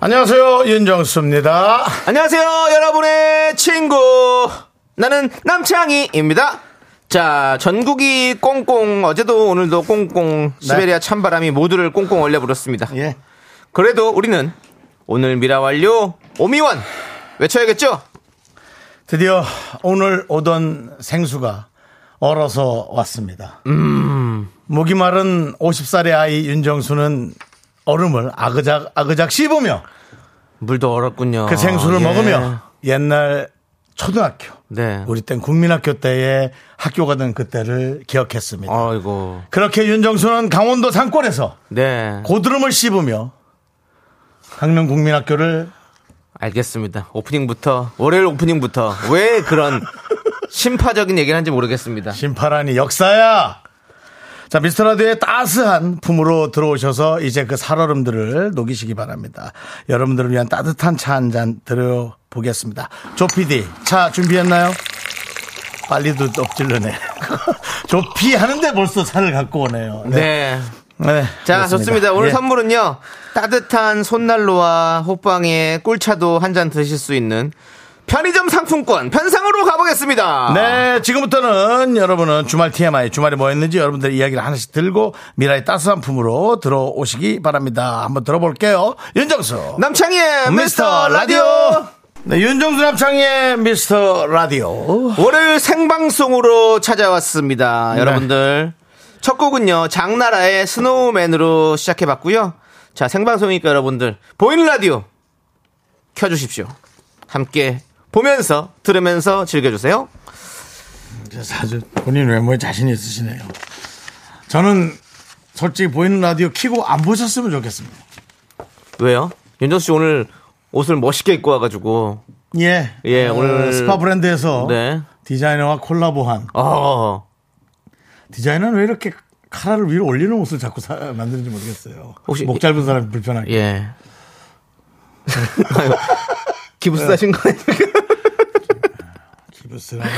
안녕하세요 윤정수입니다. 안녕하세요, 여러분의 친구. 나는 남창희입니다. 자, 전국이 꽁꽁, 어제도 오늘도 꽁꽁, 시베리아 찬바람이 모두를 꽁꽁 얼려버렸습니다. 예. 그래도 우리는 오늘 미라 완료, 오미원! 외쳐야겠죠? 드디어 오늘 오던 생수가 얼어서 왔습니다. 목이 마른 50살의 아이 윤정수는 얼음을 아그작 아그작 씹으며 물도 얼었군요. 그 생수를 예. 먹으며 옛날 초등학교 네. 우리 땐 국민학교 때에 학교 가던 그때를 기억했습니다. 아이고. 그렇게 윤정수는 강원도 산골에서 네. 고드름을 씹으며 강릉 국민학교를 알겠습니다. 오프닝부터, 월요일 오프닝부터 왜 그런 심파적인 얘기를 하는지 모르겠습니다. 심파라니 역사야. 자, 미스터 라디오의 따스한 품으로 들어오셔서 이제 그 살얼음들을 녹이시기 바랍니다. 여러분들을 위한 따뜻한 차 한 잔 드려보겠습니다. 조피디, 차 준비했나요? 빨리도 엎질러네. 조피 하는데 벌써 차를 갖고 오네요. 네. 네, 자, 그렇습니다. 좋습니다. 오늘 예. 선물은요. 따뜻한 손난로와 호빵에 꿀차도 한 잔 드실 수 있는 편의점 상품권 편상으로 가보겠습니다. 네, 지금부터는 여러분은 주말 TMI, 주말에 뭐 했는지 여러분들 이야기를 하나씩 들고 미라의 따스한 품으로 들어오시기 바랍니다. 한번 들어볼게요. 윤정수. 남창희의 미스터 라디오. 네, 윤정수 남창희의 미스터 라디오. 월요일 생방송으로 찾아왔습니다. 네. 여러분들. 첫 곡은요, 장나라의 Snowman으로 시작해봤고요. 자, 생방송이니까 여러분들, 보이는 라디오 켜주십시오. 함께 보면서, 들으면서 즐겨주세요. 아주 본인 외모에 자신 있으시네요. 저는 솔직히 보이는 라디오 키고 안 보셨으면 좋겠습니다. 왜요? 윤정수 씨 오늘 옷을 멋있게 입고 와가지고. 예. 예, 어, 오늘- 스파 브랜드에서 네. 디자이너와 콜라보한 어, 디자이너는 왜 이렇게 카라를 위로 올리는 옷을 자꾸 사- 만드는지 모르겠어요. 혹시 목 짧은 사람이 불편하게. 예. 아유, 기분 쓰신 거 아니에요? 기부스라는.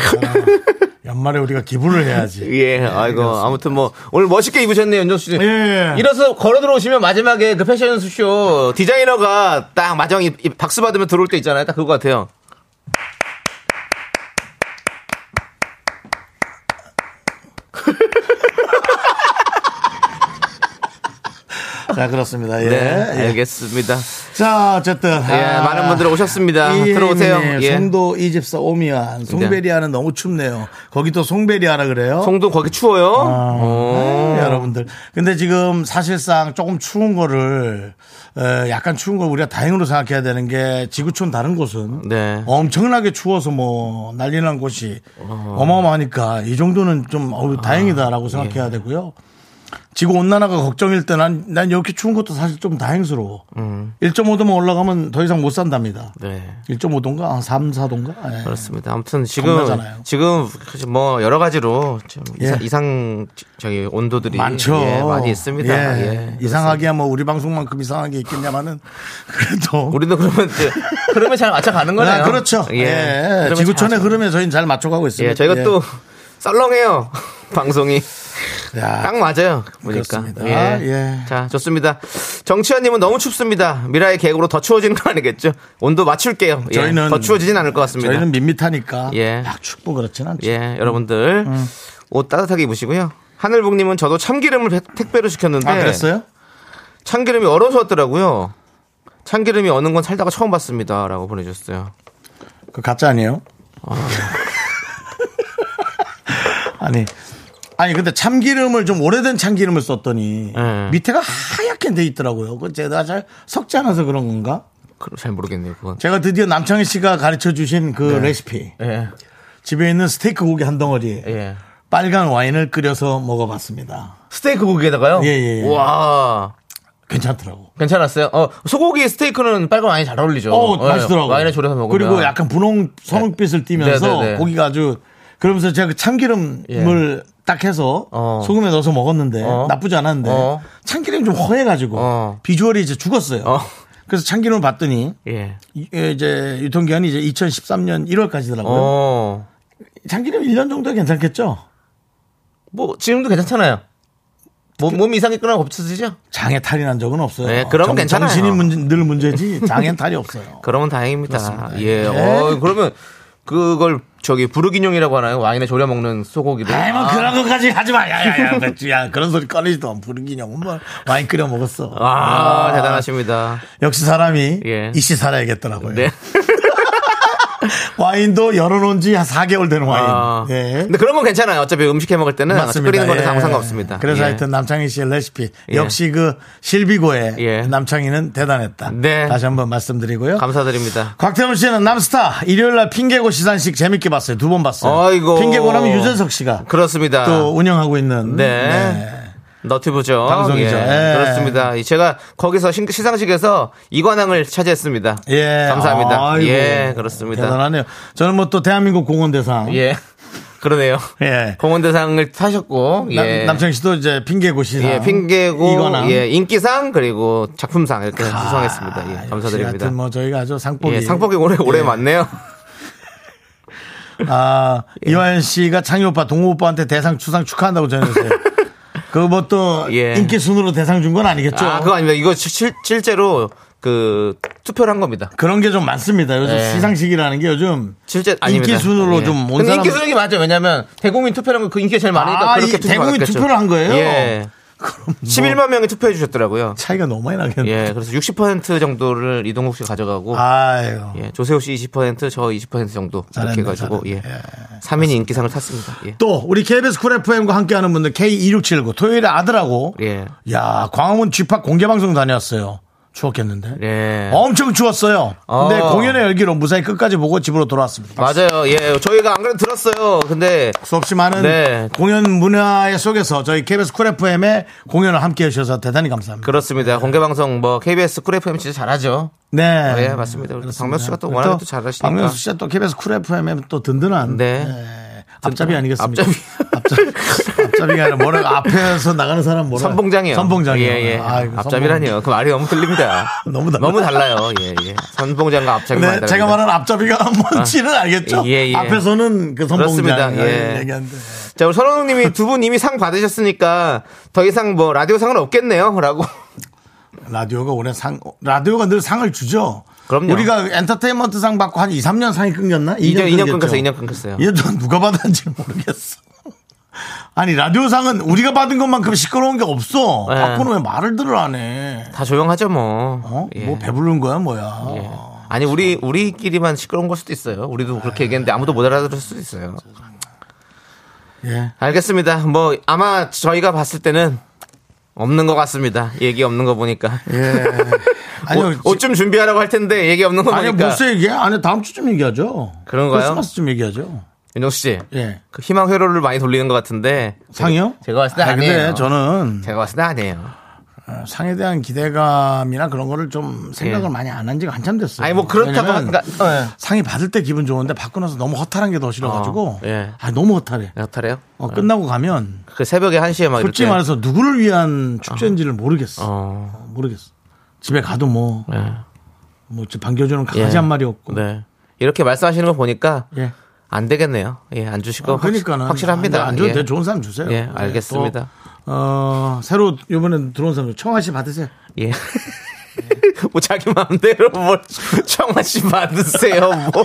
연말에 우리가 기부를 해야지. 예, 아이고, 아무튼 뭐, 오늘 멋있게 입으셨네요, 윤정수 씨. 예. 일어서 걸어 들어오시면 마지막에 그 패션 쇼 디자이너가 딱이 박수 받으면 들어올 때 있잖아요. 딱 그거 같아요. 자, 그렇습니다. 예. 네, 예. 알겠습니다. 자, 어쨌든. 예, 많은 분들 오셨습니다. 들어오세요. 예. 예. 송도 이집사 오미안. 송베리아는 너무 춥네요. 거기 또 송베리아라 그래요. 송도 거기 추워요? 어. 네, 여러분들. 근데 지금 사실상 조금 추운 거를 에, 약간 추운 걸 우리가 다행으로 생각해야 되는 게 지구촌 다른 곳은 네. 엄청나게 추워서 뭐 난리 난 곳이 어 마어마하니까 이 정도는 좀 어우, 다행이다라고 생각해야 되고요. 지구 온난화가 걱정일 때 난, 난 이렇게 추운 것도 사실 좀 다행스러워. 1.5도만 올라가면 더 이상 못 산답니다. 네. 1.5도인가? 3, 4도인가? 예. 그렇습니다. 아무튼 지금 겁나잖아요. 지금 뭐 여러 가지로 좀 예. 이상, 저기 온도들이 많죠. 예, 많이 있습니다. 예. 예, 이상하게야 뭐 우리 방송만큼 이상한 게 있겠냐마는 그래도 우리도 그러면 이제 흐름에 잘 맞춰가는 거네요. 아, 그렇죠. 예. 흐름에 지구촌의 잘 흐름에 저희는 잘 맞춰가고 맞춰- 있습니다. 예, 저희가 예. 또 썰렁해요. 방송이 야, 딱 맞아요. 보니까. 그렇습니다. 예. 자, 좋습니다. 정치현님은 너무 춥습니다. 미라의 계획으로 더 추워지는 건 아니겠죠? 온도 맞출게요. 예, 저희는 더 추워지진 않을 것 같습니다. 저희는 밋밋하니까 예. 막 춥고 그렇진 않죠. 예, 여러분들 음. 옷 따뜻하게 입으시고요. 하늘복님은 저도 참기름을 배- 택배로 시켰는데 아, 그랬어요? 참기름이 얼어서 왔더라고요. 참기름이 어는 건 살다가 처음 봤습니다라고 보내주셨어요. 그 가짜 아니에요? 아 니. 아니 근데 참기름을 좀 오래된 참기름을 썼더니 예. 밑에가 하얗게 돼 있더라고요. 그 제가 잘 섞지 않아서 그런 건가? 잘 모르겠네요. 그건. 제가 드디어 남창희 씨가 가르쳐 주신 그 레시피. 예, 집에 있는 스테이크 고기 한 덩어리에 예. 빨간 와인을 끓여서 먹어봤습니다. 스테이크 고기에다가요? 예, 예, 예. 와, 괜찮더라고. 괜찮았어요? 어, 소고기 스테이크는 빨간 와인이 잘 어울리죠. 어, 예, 맛있더라고. 와인에 졸여서 먹으면. 그리고 약간 분홍, 선홍빛을 띠면서 네, 네, 네. 고기가 아주 그러면서 제가 그 참기름을 딱 해서 어. 소금에 넣어서 먹었는데 어. 나쁘지 않았는데 어. 참기름이 좀 허해가지고 어. 비주얼이 이제 죽었어요. 어. 그래서 참기름을 봤더니 예. 이- 이제 유통기한이 이제 2013년 1월까지더라고요. 어. 참기름 1년 정도 괜찮겠죠? 뭐, 지금도 괜찮잖아요. 몸, 몸 이상했거나 없으시죠? 장에 탈이 난 적은 없어요. 네, 그러면 괜찮아요. 정신이 문제, 늘 문제지 장엔 탈이 없어요. 그러면 다행입니다. 그렇습니다. 예. 네. 어, 그러면 그걸 저기 부르기뇽이라고 하나요? 와인에 졸여 먹는 소고기를. 아이 뭐 그런 것까지 하지 마. 야야야, 맥주야 그런 소리 꺼내지도 않고 부르기냐고 뭐 와인 끓여 먹었어. 아, 대단하십니다. 역시 사람이 예. 이씨 살아야겠더라고요. 네. 와인도 열어놓은 지 한 4개월 되는 와인. 아. 예. 근데 그런 건 괜찮아요. 어차피 음식 해 먹을 때는 끓이는 거는 아무 상관없습니다. 그래서 예. 하여튼 남창희 씨의 레시피 예. 역시 그 실비고의 예. 남창희는 대단했다. 네. 다시 한번 말씀드리고요. 감사드립니다. 곽태훈 씨는 남스타 일요일 날 핑계고 시상식 재밌게 봤어요. 두 번 봤어요. 아이고. 핑계고라면 유재석 씨가 그렇습니다. 또 운영하고 있는 네. 너튜브죠. 방송이죠. 예, 예. 그렇습니다. 제가 거기서 신- 시상식에서 이관왕을 차지했습니다. 예. 감사합니다. 아이고, 예, 그렇습니다. 대단하네요. 저는 뭐 또 대한민국 공원대상. 예. 그러네요. 예. 공원대상을 타셨고, 예. 남, 창희 씨도 이제 핑계고 시상. 예, 핑계고, 이거나. 예, 인기상, 그리고 작품상 이렇게 수상했습니다. 예, 아, 감사드립니다. 하여튼 뭐 저희가 아주 상복이. 예, 상복이 올해, 올해 예. 많네요. 아, 이화연 씨가 창희 오빠, 동호 오빠한테 대상 추상 축하한다고 전해주세요. 그거 뭐또 예. 인기 순으로 대상 준 건 아니겠죠? 아, 그거 아닙니다. 이거 실, 실제로 그 투표를 한 겁니다. 그런 게 좀 많습니다. 요즘 예. 시상식이라는 게 요즘 실제 아닙니다. 인기 순으로 예. 좀온 사람 인기 순위 맞죠. 왜냐면 대국민 투표라는 그 인기가 제일 많으니까 아, 그렇게 이 투표 대국민. 투표를 한 거예요? 예. 뭐 11만 명이 투표해 주셨더라고요. 차이가 너무 많이 나겠네. 예, 그래서 60% 정도를 이동국 씨가 가져가고, 아유. 예, 조세호 씨 20%, 저 20% 정도 이렇게 해가지고, 잘했네. 예, 3인이 인기상을 탔습니다. 예, 또 우리 KBS 쿨 FM과 함께하는 분들 K2679 토요일에 아들하고 예, 야 광화문 쥐팍 공개 방송 다녔어요. 추웠겠는데. 예. 엄청 추웠어요. 근데 어. 공연의 열기로 무사히 끝까지 보고 집으로 돌아왔습니다. 맞아요. 예, 저희가 안 그래도 들었어요. 근데 수없이 많은 네. 공연 문화 속에서 저희 KBS 쿨 FM의 공연을 함께 해주셔서 대단히 감사합니다. 그렇습니다. 공개 방송 뭐 KBS 쿨 FM 진짜 잘하죠. 네. 예, 맞습니다. 박명수 씨가 또 워낙에 또 잘하시니까. 박명수 씨가 또 KBS 쿨 FM에 또 든든한 네. 네. 앞잡이 아니겠습니까? 앞잡이. 앞잡이. 앞잡이가 아니라 뭐라 앞에서 나가는 사람 뭐라 선봉장이요. 선봉장이요. 예, 예. 아이고, 앞잡이라니요. 그 말이 너무 틀립니다. 너무 달라요. 너무 달라요. 예, 예. 선봉장과 앞잡이 네, 제가. 말하는 앞잡이가 뭔지는 알겠죠? 예, 예. 앞에서는 그 선봉장. 예. 얘기하는데. 자, 우리 선호님이 두 분 이미 상 받으셨으니까 더 이상 뭐 라디오 상은 없겠네요. 라고. 라디오가 올해 상, 라디오가 늘 상을 주죠. 그럼요. 우리가 엔터테인먼트 상 받고 한 2, 3년 상이 끊겼나? 2년, 2년 끊겼죠. 끊겼어요. 2년 끊겼어요. 또 누가 받았는지 모르겠어. 아니, 라디오상은 우리가 받은 것만큼 시끄러운 게 없어. 네. 바꾸는 왜 말을 들을 안 해? 다 조용하죠, 뭐. 어? 예. 뭐 배부른 거야, 뭐야. 예. 아니, 우리, 우리끼리만 시끄러운 걸 수도 있어요. 우리도 그렇게 얘기했는데 아무도 못 알아들을 수도 있어요. 예. 알겠습니다. 뭐, 아마 저희가 봤을 때는 없는 것 같습니다. 얘기 없는 거 보니까. 예. 아니요. 옷, 옷좀 준비하라고 할 텐데 얘기 없는 거 아니, 보니까. 벌써 얘기해? 아니, 다음 주쯤 얘기하죠. 그런가요? 크리스마스쯤 얘기하죠. 윤정수 씨. 예. 그 희망 회로를 많이 돌리는 것 같은데. 상이요? 제가 봤을 때 아니, 아니에요. 근데 저는 제가 봤을 때 아니에요. 어, 상에 대한 기대감이나 그런 거를 좀 생각을 예. 많이 안 한 지가 한참 됐어요. 아니, 뭐 그렇다고 왜냐면 하니까. 어, 예. 상이 받을 때 기분 좋은데 받고 나서 너무 허탈한 게 더 싫어가지고. 어, 예. 아, 너무 허탈해. 여탈해요? 어, 끝나고 가면 그 새벽에 1시에 막 솔직히 이렇게. 말해서 누구를 위한 축제인지를 모르겠어. 어. 어, 모르겠어. 집에 가도 뭐, 예. 뭐, 집 반겨주는 강아지 예. 한 마리 없고. 네. 이렇게 말씀하시는 거 보니까 예. 안 되겠네요. 예, 안 주실 거 어, 그러니까는. 확실, 합니다 안, 안 줘도 예. 돼. 좋은 사람 주세요. 예, 알겠습니다. 또, 어, 새로 이번에 들어온 사람 청아 씨 받으세요. 예. 뭐 자기 마음대로 뭘 청아 씨 받으세요. 뭐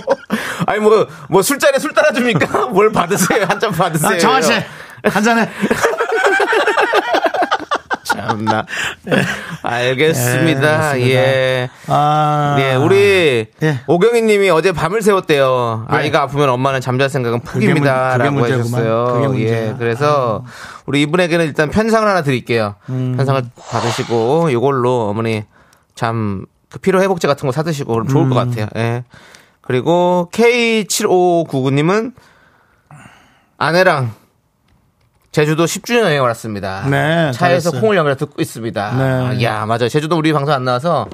아니 뭐뭐 술잔에 술 따라줍니까? 뭘 받으세요? 한 잔 받으세요. 아, 청아 씨. 한 잔해. 참나. 알겠습니다. 예, 예. 아. 예, 우리 예. 오경희 님이 어제 밤을 새웠대요. 아이가 아프면 엄마는 잠잘 생각은 포기입니다. 라고. 하셨어요. 예, 그래서 우리 이분에게는 일단 편상을 하나 드릴게요. 음. 편상을 받으시고 이걸로 어머니 잠그 피로 회복제 같은 거 사드시고 그럼 좋을 것 음. 같아요. 예. 그리고 K7599님은 아내랑 제주도 10주년 여행을 왔습니다. 네, 차에서 잘했어요. 콩을 연결해 듣고 있습니다. 네. 아, 야, 맞아요. 제주도 우리 방송 안 나와서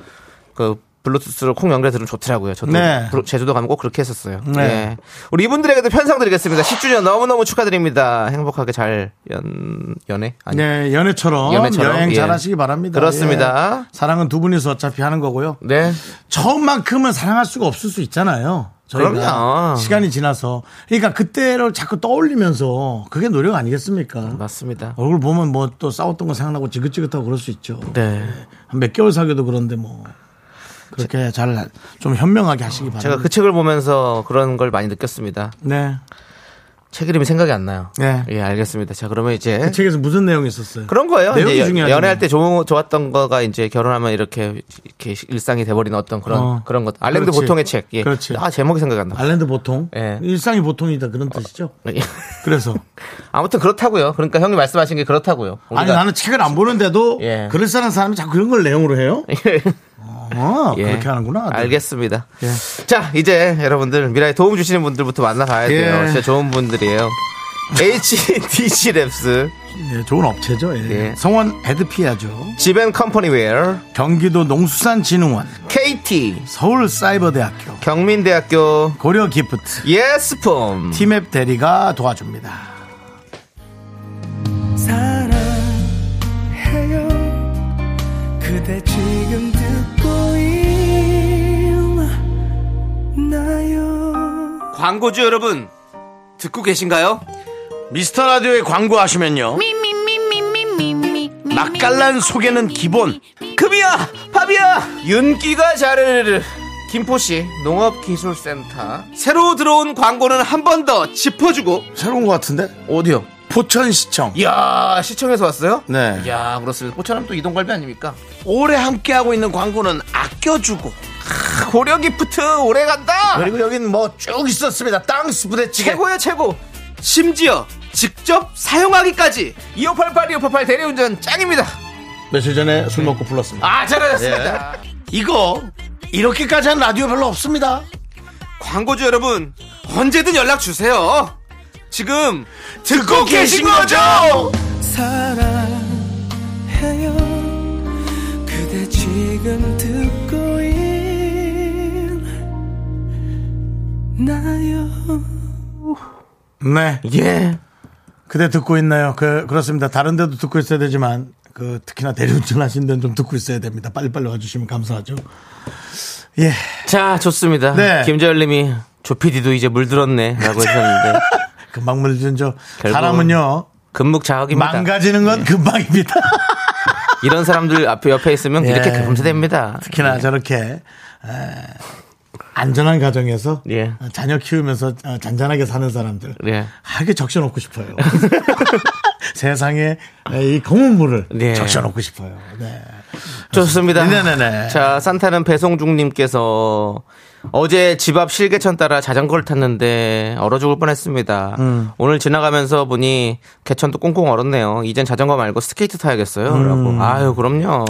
그 블루투스로 콩 연결해 들으면 좋더라고요. 저도 네. 제주도 가면 꼭 그렇게 했었어요. 네. 예. 우리 이분들에게도 편상 드리겠습니다. 10주년 너무너무 축하드립니다. 행복하게 잘 연, 연애? 아니. 네, 연애처럼, 연애처럼, 여행 예. 잘 하시기 바랍니다. 그렇습니다. 예. 사랑은 두 분이서 어차피 하는 거고요. 네. 처음만큼은 사랑할 수가 없을 수 있잖아요. 저희가 그럼요. 시간이 지나서. 그러니까 그때를 자꾸 떠올리면서 그게 노력 아니겠습니까? 맞습니다. 얼굴 보면 뭐 또 싸웠던 거 생각나고 지긋지긋하고 그럴 수 있죠. 네. 한 몇 개월 사귀어도 그런데 뭐 그렇게 잘 좀 현명하게 하시기 바랍니다. 제가 그 책을 보면서 그런 걸 많이 느꼈습니다. 네. 책 이름이 생각이 안 나요. 네. 예, 알겠습니다. 자, 그러면 이제 그 책에서 무슨 내용이 있었어요? 그런 거예요. 내용이 이제 중요하죠. 연애할 때 좋, 좋았던 거가 이제 결혼하면 이렇게 이렇게 일상이 돼버리는 어떤 그런 어. 그런 것. 알랜드 그렇지. 보통의 책. 예. 그렇지. 아 제목이 생각이 안 나. 알랜드 보통? 예. 일상이 보통이다 그런 뜻이죠? 그래서 아무튼 그렇다고요. 그러니까 형님 말씀하신 게 그렇다고요. 아니 나는 책을 안 보는데도 예. 쓰는 사람이 자꾸 그런 걸 내용으로 해요? 어, 예. 그렇게 하는구나. 알겠습니다. 예. 자, 이제 여러분들 미라에 도움 주시는 분들부터 만나봐야 돼요. 예. 진짜 좋은 분들이에요. HDC 랩스, 예, 좋은 업체죠. 예. 예. 성원 에드피아죠. 지벤 컴퍼니웨어, 경기도 농수산진흥원, KT, 서울사이버대학교, 경민대학교, 고려기프트, 예스폼, 티맵 대리가 도와줍니다. 사랑해요 그대 지 광고주 여러분 듣고 계신가요? 미스터 라디오에 광고하시면요. 맛깔난 소개는 기본. 금이야 밥이야 윤기가 자르르 김포시 농업기술센터 새로 들어온 광고는 한 번 더 짚어주고 새로운 것 같은데? 어디요? 포천시청. 이야 시청에서 왔어요? 네. 이야 그렇습니다 포천하면 또 이동갈비 아닙니까? 오래 함께하고 있는 광고는 아껴주고. 고려 기프트 오래 간다 그리고 여기는 뭐쭉 있었습니다. 땅스 부대찌개. 최고야 최고 심지어 직접 사용하기까지 2588 2588 대리운전 짱입니다 며칠 전에 술 먹고 불렀습니다. 아 잘하셨습니다 이거 이렇게까지 한 라디오 별로 없습니다. 광고주 여러분 언제든 연락 주세요 지금 듣고 계신 거죠? 사랑해요 그대 지금 듣고 나요 네. 예 그대 듣고 있나요? 그, 그렇습니다. 다른 데도 듣고 있어야 되지만, 그, 특히나 대리운전 하신 데는 좀 듣고 있어야 됩니다. 빨리빨리 와주시면 감사하죠. 예. 자, 좋습니다. 네. 김재열 님이 조피디도 이제 물들었네. 라고 하셨는데. 금방 물든 저, 결국 사람은요, 금묵 자학입니다. 망가지는 건 금방입니다. 이런 사람들 앞에 옆에 있으면 예. 이렇게 금세됩니다. 특히나 저렇게, 에, 안전한 가정에서 예. 자녀 키우면서 어, 잔잔하게 사는 사람들. 예. 하게 적셔놓고 싶어요. 세상에 이 검은 물을 네. 적셔놓고 싶어요. 네. 좋습니다. 네네네. 자, 산타는 배송중님께서 어제 집 앞 실개천 따라 자전거를 탔는데 얼어 죽을 뻔했습니다. 음. 오늘 지나가면서 보니 개천도 꽁꽁 얼었네요. 이젠 자전거 말고 스케이트 타야겠어요. 음. 라고. 아유, 그럼요.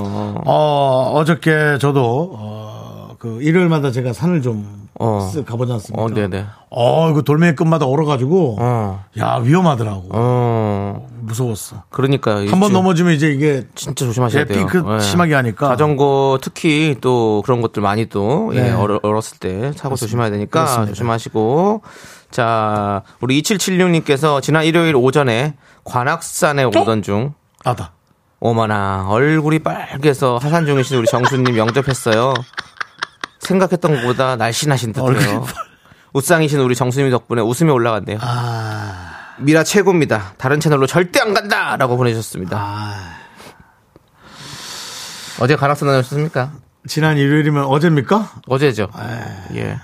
어, 어저께 저도, 어, 그, 일요일마다 제가 산을 좀, 어. 쓱 가보지 않습니까? 어, 네네. 어, 이거 돌멩이 끝마다 얼어가지고, 어. 야, 위험하더라고. 어. 무서웠어. 그러니까 한 번 넘어지면 이제 이게, 진짜 조심하셔야 돼요. 삐끗 예. 심하게 하니까. 자전거 특히 또 그런 것들 많이 또 네. 예, 얼, 얼었을 때 사고 조심해야 되니까 그렇습니다. 조심하시고 자 우리 2776님께서 지난 일요일 오전에 관악산에 오던 중 아다. 어머나 얼굴이 빨개서 하산 중이신 우리 정수님 영접했어요. 생각했던 것보다 날씬하신 듯해요. 얼굴이 웃상이신 우리 정수님 덕분에 웃음이 올라갔네요. 아, 미라 최고입니다. 다른 채널로 절대 안 간다 라고 보내주셨습니다. 아. 어제 관악산 다녀오셨습니까? 지난 일요일이면 어제입니까? 어제죠. 아. 예.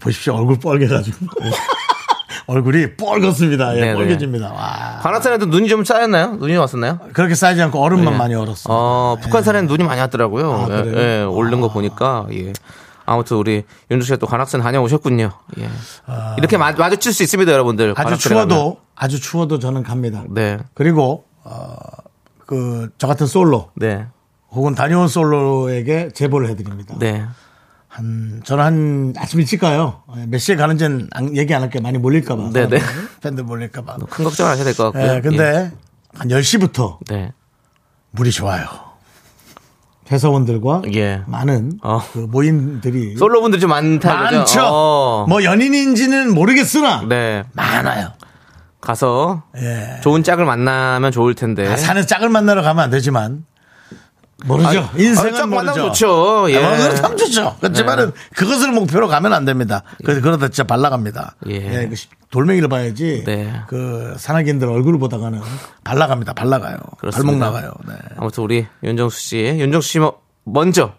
보십시오. 얼굴 뻘개가지고. 얼굴이 뻘겋습니다. 예. 뻘개집니다. 와. 관악산에도 눈이 좀 쌓였나요? 눈이 왔었나요? 그렇게 쌓이지 않고 얼음만 예. 많이 얼었어. 어, 북한산에는 눈이 많이 왔더라고요. 아, 예? 예, 오른 거 보니까, 예. 아무튼 우리 윤주 씨가 또 관악산 다녀오셨군요. 예. 이렇게 마, 마주칠 수 있습니다, 여러분들. 아. 아주 추워도 가면. 아주 추워도 저는 갑니다. 네. 그리고 어, 그 저 같은 솔로 네. 혹은 다녀온 솔로에게 제보를 해드립니다. 네. 한 저는 한 아침 일찍 가요. 예, 몇 시에 가는지는 안- 얘기 안 할게요. 많이 몰릴까봐. 네네. 사람들, 팬들 몰릴까봐. 큰 걱정 안 하셔도 될것 같고요. 예, 근데 한 10시부터 예. 네. 물이 좋아요. 회사원들과 예. 많은 어. 그 모임들이 솔로분들이 좀 많다. 많죠. 어. 뭐 연인인지는 모르겠으나 네. 많아요. 가서 예. 좋은 짝을 만나면 좋을 텐데. 아, 산에 짝을 만나러 가면 안 되지만 모르죠. 인생은 아, 짝 모르죠. 만나면 좋죠. 예. 아, 그럼 좋죠. 그렇지만은 그것을 목표로 가면 안 됩니다. 그래서 그러다 진짜 발라갑니다. 예. 예, 그 시- 돌멩이를 봐야지. 네. 그 산악인들 얼굴을 보다가는 발라갑니다. 발라가요. 그렇습니다. 발목 나가요. 네. 아무튼 우리 윤정수 씨, 윤정수 씨 뭐- 먼저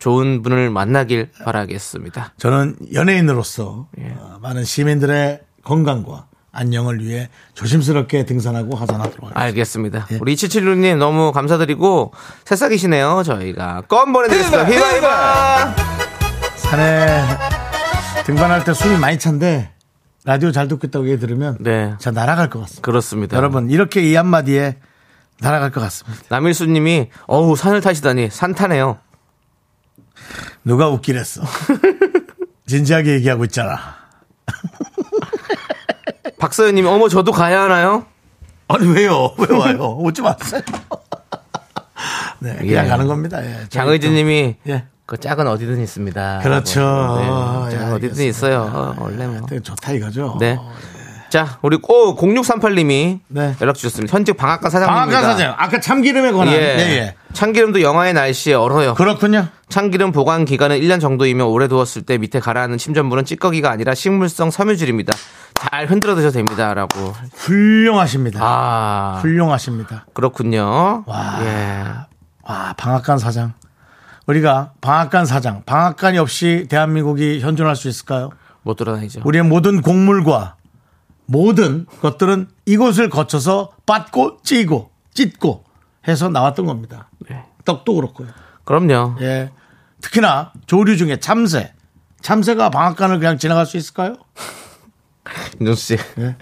좋은 분을 만나길 바라겠습니다. 저는 연예인으로서 예. 어, 많은 시민들의 건강과 안녕을 위해 조심스럽게 등산하고 하산하도록 하겠습니다. 알겠습니다. 예. 우리 2776님 너무 감사드리고 새싹이시네요. 저희가 껌 보내드리겠습니다. 휘바휘바! 산에 등반할 때 숨이 많이 찬데 라디오 잘 듣고 있다고 얘기 들으면 네. 저 날아갈 것 같습니다. 그렇습니다. 여러분 이렇게 이 한마디에 날아갈 것 같습니다. 남일수 님이 어우 산을 타시다니 산 타네요. 누가 웃기랬어. 진지하게 얘기하고 있잖아. 박서연님이 어머 저도 가야 하나요? 아니 왜요? 왜 와요? 웃지 마세요. 네, 그냥 예. 가는 겁니다. 예, 저희 장의진 님이 또- 예. 그 짝은 어디든 있습니다. 그렇죠. 라고. 네, 예, 짝은 어디든. 있어요. 어, 원래 뭐. 되게 좋다 이거죠. 네. 자, 우리 오 0638님이 네. 연락 주셨습니다. 현직 방앗간 사장님입니다. 방앗간 사장. 아까 참기름에 관한. 예. 예, 예. 참기름도 영하의 날씨에 얼어요. 그렇군요. 참기름 보관 기간은 1년 정도이며 오래 두었을 때 밑에 가라앉는 침전물은 찌꺼기가 아니라 식물성 섬유질입니다. 잘 흔들어 드셔도 됩니다라고. 훌륭하십니다. 아, 훌륭하십니다. 그렇군요. 와. 예. 와, 방앗간 사장. 우리가 방앗간 사장, 방앗간이 없이 대한민국이 현존할 수 있을까요? 못 돌아다니죠. 우리의 모든 곡물과 모든 것들은 이곳을 거쳐서 빻고 찌고 찢고 해서 나왔던 겁니다. 네. 떡도 그렇고요. 그럼요. 예. 특히나 조류 중에 참새. 참새가 방앗간을 그냥 지나갈 수 있을까요? 윤정수 씨. 예.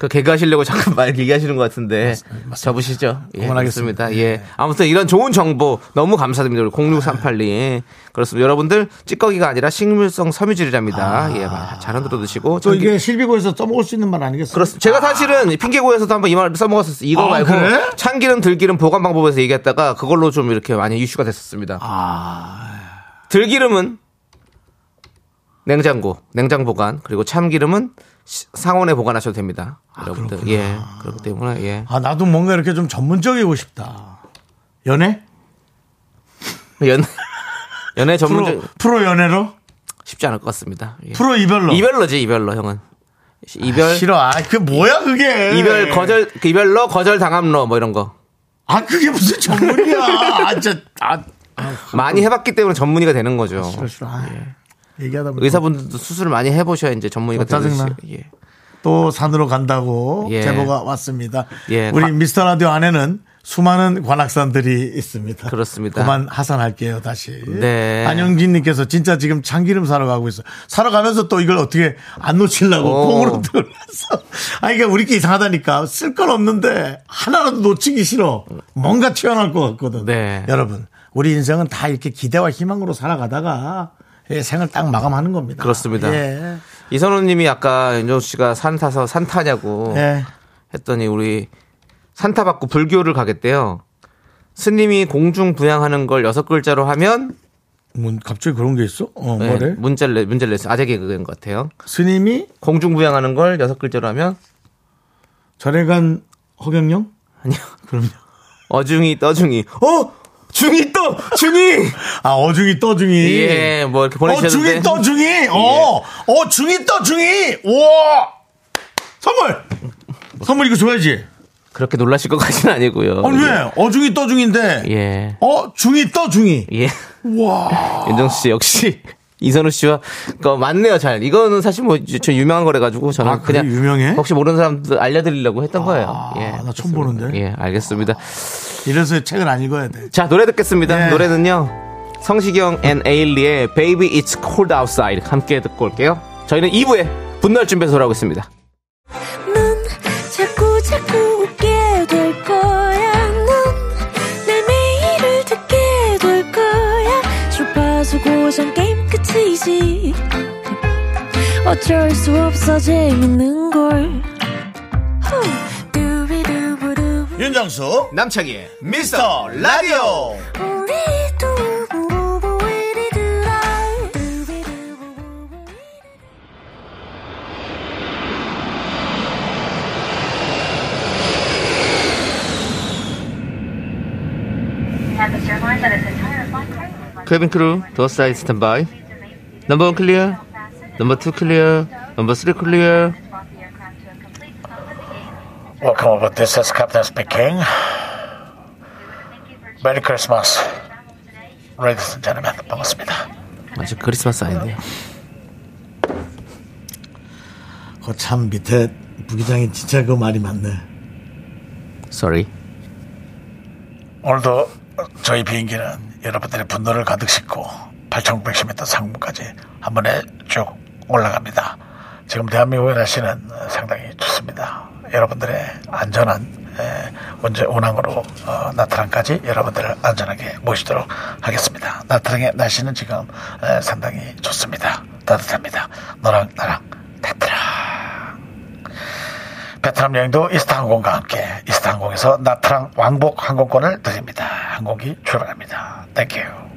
그 개그 하시려고 잠깐 말 얘기하시는 것 같은데 접으시죠? 예, 그만하겠습니다. 그렇습니다. 예. 아무튼 이런 좋은 정보 너무 감사드립니다. 우리 0638님. 그렇습니다. 여러분들 찌꺼기가 아니라 식물성 섬유질이랍니다. 예, 잘 흔들어 드시고 또 참기- 이게 실비고에서 써먹을 수 있는 말 아니겠어요? 그렇습니다. 제가 사실은 핑계고에서도 한번 이말 써먹었었어요. 이거 아, 말고 그래? 참기름, 들기름 보관 방법에서 얘기했다가 그걸로 좀 이렇게 많이 이슈가 됐었습니다. 아, 들기름은 냉장고, 냉장 보관, 그리고 참기름은 시- 상온에 보관하셔도 됩니다. 여러분들. 그렇구나. 예. 그렇기 때문에 예. 아, 나도 뭔가 이렇게 좀 전문적이고 싶다. 연애? 연 연애 프로, 전문적 프로 연애로? 쉽지 않을 것 같습니다. 예. 프로 이별로? 이별로지 이별로 형은. 이별 싫어. 아, 그 뭐야, 그게. 이별 거절 그 이별로 거절 당함로 뭐 이런 거. 아, 그게 무슨 전문이야. 아, 진짜. 아, 아 많이 해 봤기 때문에 전문의가 되는 거죠. 싫어, 싫어. 아, 얘기하다 보니까. 의사분들도 수술을 많이 해보셔야 이제 전문의가. 되듯이. 예. 또 산으로 간다고 예. 제보가 왔습니다. 예, 우리 과- 미스터 라디오 안에는 수많은 관악산들이 있습니다. 그렇습니다. 그만 하산할게요, 다시. 네. 안영진 님께서 진짜 지금 참기름 사러 가고 있어. 사러 가면서 또 이걸 어떻게 안 놓치려고 오. 콩으로 들어서. 아, 이게 우리끼리 이상하다니까. 쓸 건 없는데 하나라도 놓치기 싫어. 뭔가 튀어나올 것 같거든. 네. 여러분, 우리 인생은 다 이렇게 기대와 희망으로 살아가다가 예, 생을 딱 마감하는 겁니다. 그렇습니다. 예. 이선호님이 아까 윤정수 씨가 산 타서 산 타냐고 예. 했더니 우리 산타 받고 불교를 가겠대요. 스님이 공중 부양하는 걸 여섯 글자로 하면 뭐 갑자기 그런 게 있어? 어, 네, 뭐래? 문자를 내- 문자를 냈어요. 아재 개그인 것 같아요. 스님이 공중 부양하는 걸 여섯 글자로 하면 절에 간 허경영? 아니요. 그럼요. 어중이 떠중이. 어 중이 떠 중이. 아, 어중이 떠 중이. 예, 뭐 이렇게 어, 보내주셨는데. 중이 떠 중이. 어, 어, 중이 떠 중이. 우와. 선물. 선물 이거 줘야지. 그렇게 놀라실 것까지는 아니고요. 아니, 왜? 어중이떠중인데. 예. 어중이떠중이. 예. 와. 윤정수 씨 역시 이선우 씨와 그 맞네요 잘. 이거는 사실 뭐 저 유명한 거래 가지고 저는 아? 그냥 유명해? 혹시 모르는 사람들 알려드리려고 했던 거예요. 아, 예. 나 처음 그렇습니다. 보는데. 예, 알겠습니다. 이래서 책을 안 읽어야 돼. 자 노래 듣겠습니다. 네. 노래는요 성시경 and 에일리의 Baby It's Cold Outside 함께 듣고 올게요. 저희는 2부에 분노할 준비해서 돌아오겠습니다. 끝이. 어쩔 수 없어 재밌는 걸. 윤정수 남창희의 미스터 라디오. Cabin crew door side standby number one clear number two clear number three clear. Welcome aboard. This is Captain speaking. Merry Christmas. Ladies and gentlemen, 반갑습니다. 아직 크리스마스 아닌데 거참 밑에 부기장이 진짜 그 말이 맞네. sorry 오늘도 저희 비행기는 여러분들의 분노를 가득 싣고 8,910m 상공까지 한 번에 쭉 올라갑니다. 지금 대한민국의 날씨는 상당히 좋습니다. 여러분들의 안전한 에, 운전 운항으로 어, 나트랑까지 여러분들을 안전하게 모시도록 하겠습니다. 나트랑의 날씨는 지금 에, 상당히 좋습니다. 따뜻합니다. 너랑 나랑 나트랑. 베트남 여행도 이스타항공과 함께 이스타항공에서 나트랑 왕복 항공권을 드립니다. 항공기 출발합니다. Thank you.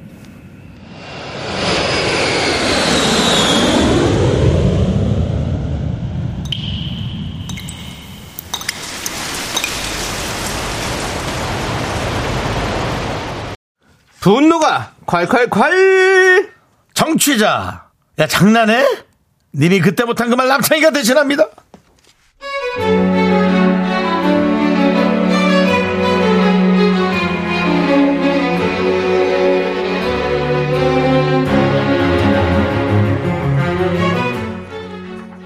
분노가 콸콸콸 청취자, 야 장난해? 님이 그때 못한 그 말 남창이가 대신합니다.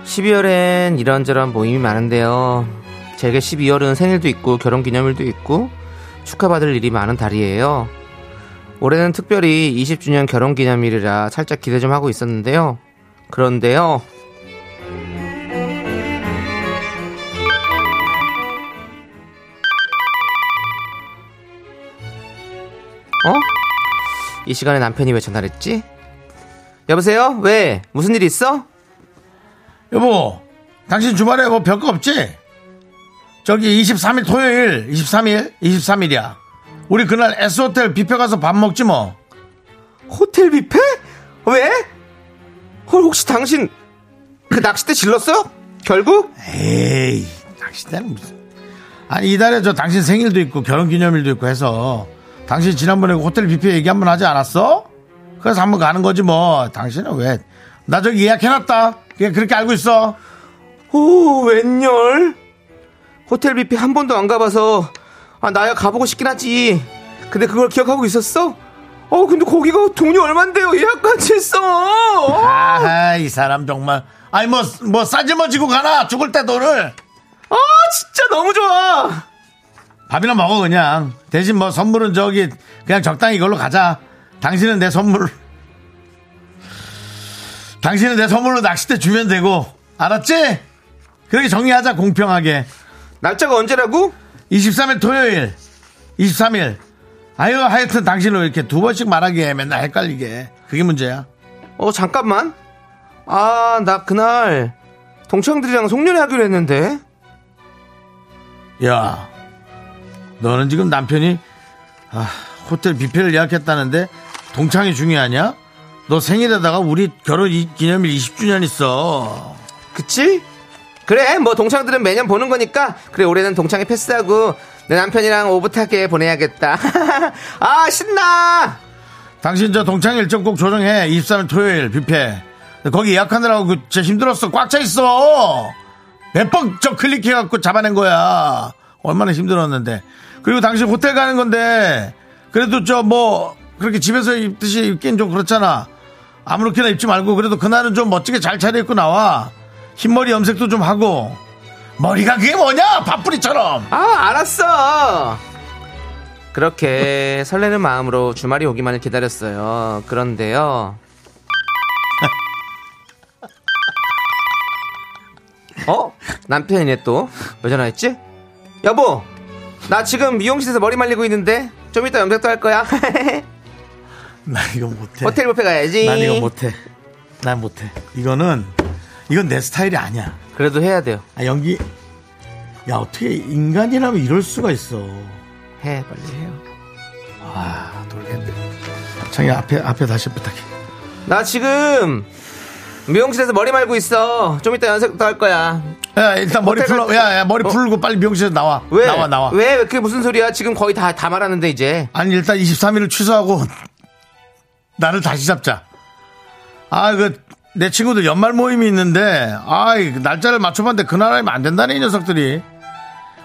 십 12월엔 이런저런 모임이 많은데요. 제게 12월은 생일도 있고 결혼기념일도 있고 축하받을 일이 많은 달이에요. 올해는 특별히 20주년 결혼 기념일이라 살짝 기대 좀 하고 있었는데요. 그런데요. 어? 이 시간에 남편이 왜 전화를 했지? 여보세요? 왜? 무슨 일 있어? 여보, 당신 주말에 뭐 별거 없지? 저기 23일 토요일, 23일, 23일이야. 우리 그날 S호텔 뷔페 가서 밥 먹지 뭐. 호텔 뷔페? 왜? 헐, 혹시 당신 그 낚싯대 질렀어? 결국? 에이, 낚시대는 무슨. 아니, 이달에 저 당신 생일도 있고 결혼 기념일도 있고 해서 당신 지난번에 그 호텔 뷔페 얘기 한 번 하지 않았어? 그래서 한번 가는 거지 뭐. 당신은 왜? 나 저기 예약해놨다. 그냥 그렇게 알고 있어. 오, 웬열? 호텔 뷔페 한 번도 안 가봐서 아, 나야 가보고 싶긴 하지. 근데 그걸 기억하고 있었어? 어, 근데 거기가 돈이 얼만데요? 예약까지 했어. 아, 이 사람 정말. 아니, 뭐, 뭐, 싸지머지고 가나? 죽을 때 돈을. 아, 진짜 너무 좋아. 밥이나 먹어, 그냥. 대신 뭐, 선물은 저기, 그냥 적당히 이걸로 가자. 당신은 내 선물. 당신은 내 선물로 낚싯대 주면 되고. 알았지? 그렇게 정리하자, 공평하게. 날짜가 언제라고? 23일 토요일. 23일. 아유, 하여튼 당신은 왜 이렇게 두 번씩 말하게 해. 맨날 헷갈리게. 그게 문제야. 어, 잠깐만. 아, 나 그날 동창들이랑 송년회 하기로 했는데. 야, 너는 지금 남편이 아, 호텔 뷔페를 예약했다는데 동창이 중요하냐? 너 생일에다가 우리 결혼 이- 기념일 20주년 있어. 그치? 그래, 뭐 동창들은 매년 보는 거니까 그래 올해는 동창회 패스하고 내 남편이랑 오붓하게 보내야겠다. 아 신나. 당신 저 동창 일정 꼭 조정해. 23일 토요일 뷔페. 거기 예약하느라고 그 진짜 힘들었어. 꽉 차 있어. 몇 번 저 클릭해갖고 잡아낸 거야. 얼마나 힘들었는데. 그리고 당신 호텔 가는 건데 그래도 저 뭐 그렇게 집에서 입듯이 입긴 좀 그렇잖아. 아무렇게나 입지 말고 그래도 그날은 좀 멋지게 잘 차려입고 나와. 흰머리 염색도 좀 하고. 머리가 그게 뭐냐? 밥풀이처럼. 아 알았어. 그렇게 설레는 마음으로 주말이 오기만을 기다렸어요. 그런데요. 어? 남편이네 또. 왜 전화했지? 여보, 나 지금 미용실에서 머리 말리고 있는데 좀 이따 염색도 할 거야. 나 이거 못해. 호텔 뷔페 가야지. 난 이거 못해. 난 못해. 이거는 이건 내 스타일이 아니야. 그래도 해야 돼요. 아, 연기. 야, 어떻게 인간이라면 이럴 수가 있어. 해 빨리 해요. 아, 돌겠네. 창이 앞에, 앞에 다시 부탁해. 나 지금 미용실에서 머리 말고 있어. 좀 이따 연습도 할 거야. 야, 일단 머리. 갈- 야, 야, 머리 어? 풀고 빨리 미용실에서 나와. 왜? 나와, 나와. 왜? 그게 무슨 소리야? 지금 거의 다, 다 말하는데, 이제. 아니, 일단 23일을 취소하고 나를 다시 잡자. 아, 그, 내 친구들 연말 모임이 있는데, 아, 이 날짜를 맞춰봤는데 그날 하면 안 된다네, 이 녀석들이.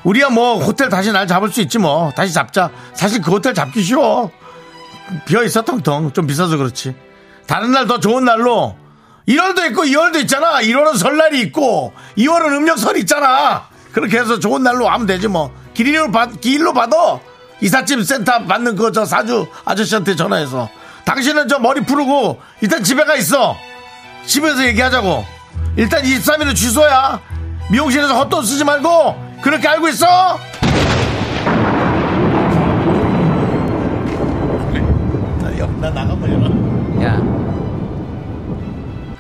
우리야 뭐 호텔 다시 날 잡을 수 있지 뭐. 다시 잡자. 사실 그 호텔 잡기 쉬워. 비어 있어 텅텅. 좀 비싸서 그렇지. 다른 날 더 좋은 날로 1월도 있고 2월도 있잖아. 1월은 설날이 있고 2월은 음력설이 있잖아. 그렇게 해서 좋은 날로 하면 되지 뭐. 길이로 받 길로 받아. 이삿짐 센터 받는 그 저 사주 아저씨한테 전화해서 당신은 저 머리 풀고 일단 집에 가 있어. 집에서 얘기하자고. 일단 23일은 취소야. 미용실에서 헛돈 쓰지 말고 그렇게 알고 있어? 나, 여- 나 나가면 야.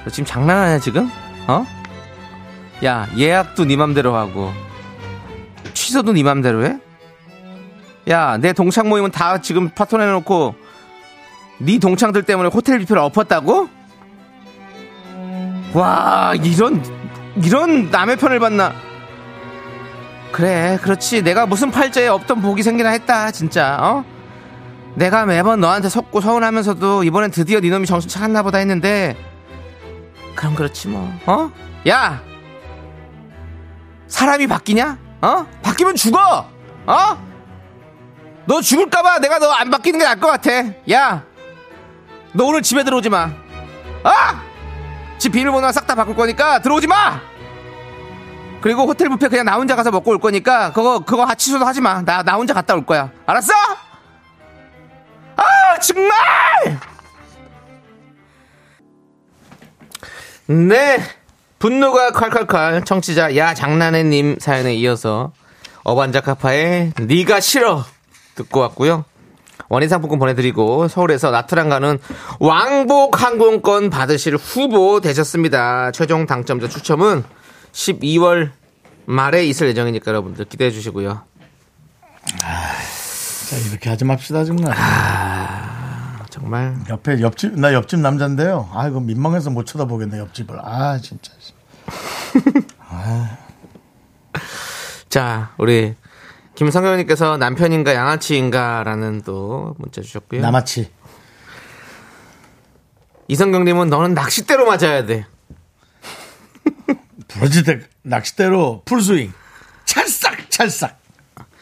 너 지금 장난하냐, 지금? 어? 야, 예약도 네 맘대로 하고, 취소도 네 맘대로 해? 야, 내 동창 모임은 다 지금 파토내놓고, 네 동창들 때문에 호텔 뷔페를 엎었다고? 와, 이런, 이런 남의 편을 봤나? 그래, 그렇지. 내가 무슨 팔자에 없던 복이 생기나 했다, 진짜, 어? 내가 매번 너한테 속고 서운하면서도 이번엔 드디어 네 놈이 정신 차렸나 보다 했는데 그럼 그렇지 뭐 어? 야 사람이 바뀌냐? 어? 바뀌면 죽어 어? 너 죽을까봐 내가 너 안 바뀌는 게 나을 것 같아 야 너 오늘 집에 들어오지 마 어? 집 비밀번호 싹 다 바꿀 거니까 들어오지 마! 그리고 호텔 뷔페 그냥 나 혼자 가서 먹고 올 거니까 그거 그거 하- 취소도 하지 마 나 나 혼자 갔다 올 거야. 알았어? 아 정말! 네. 분노가 콸콸콸 청취자 야 장난해 님 사연에 이어서 어반자카파의 니가 싫어 듣고 왔고요 원인 상품권 보내드리고 서울에서 나트랑 가는 왕복 항공권 받으실 후보 되셨습니다 최종 당첨자 추첨은 12월 말에 있을 예정이니까 여러분들 기대해 주시고요 자, 이렇게 하지 맙시다, 정말. 정말 옆에 옆집, 나 옆집 남자인데요. 아, 이거 민망해서 못 쳐다보겠네, 옆집을. 아, 진짜. 자, 우리 김성경님께서 남편인가 양아치인가라는 또 문자 주셨고요. 나마치. 이성경님은 너는 낚싯대로 맞아야 돼. 부러지대 낚싯대로 풀스윙. 찰싹, 찰싹.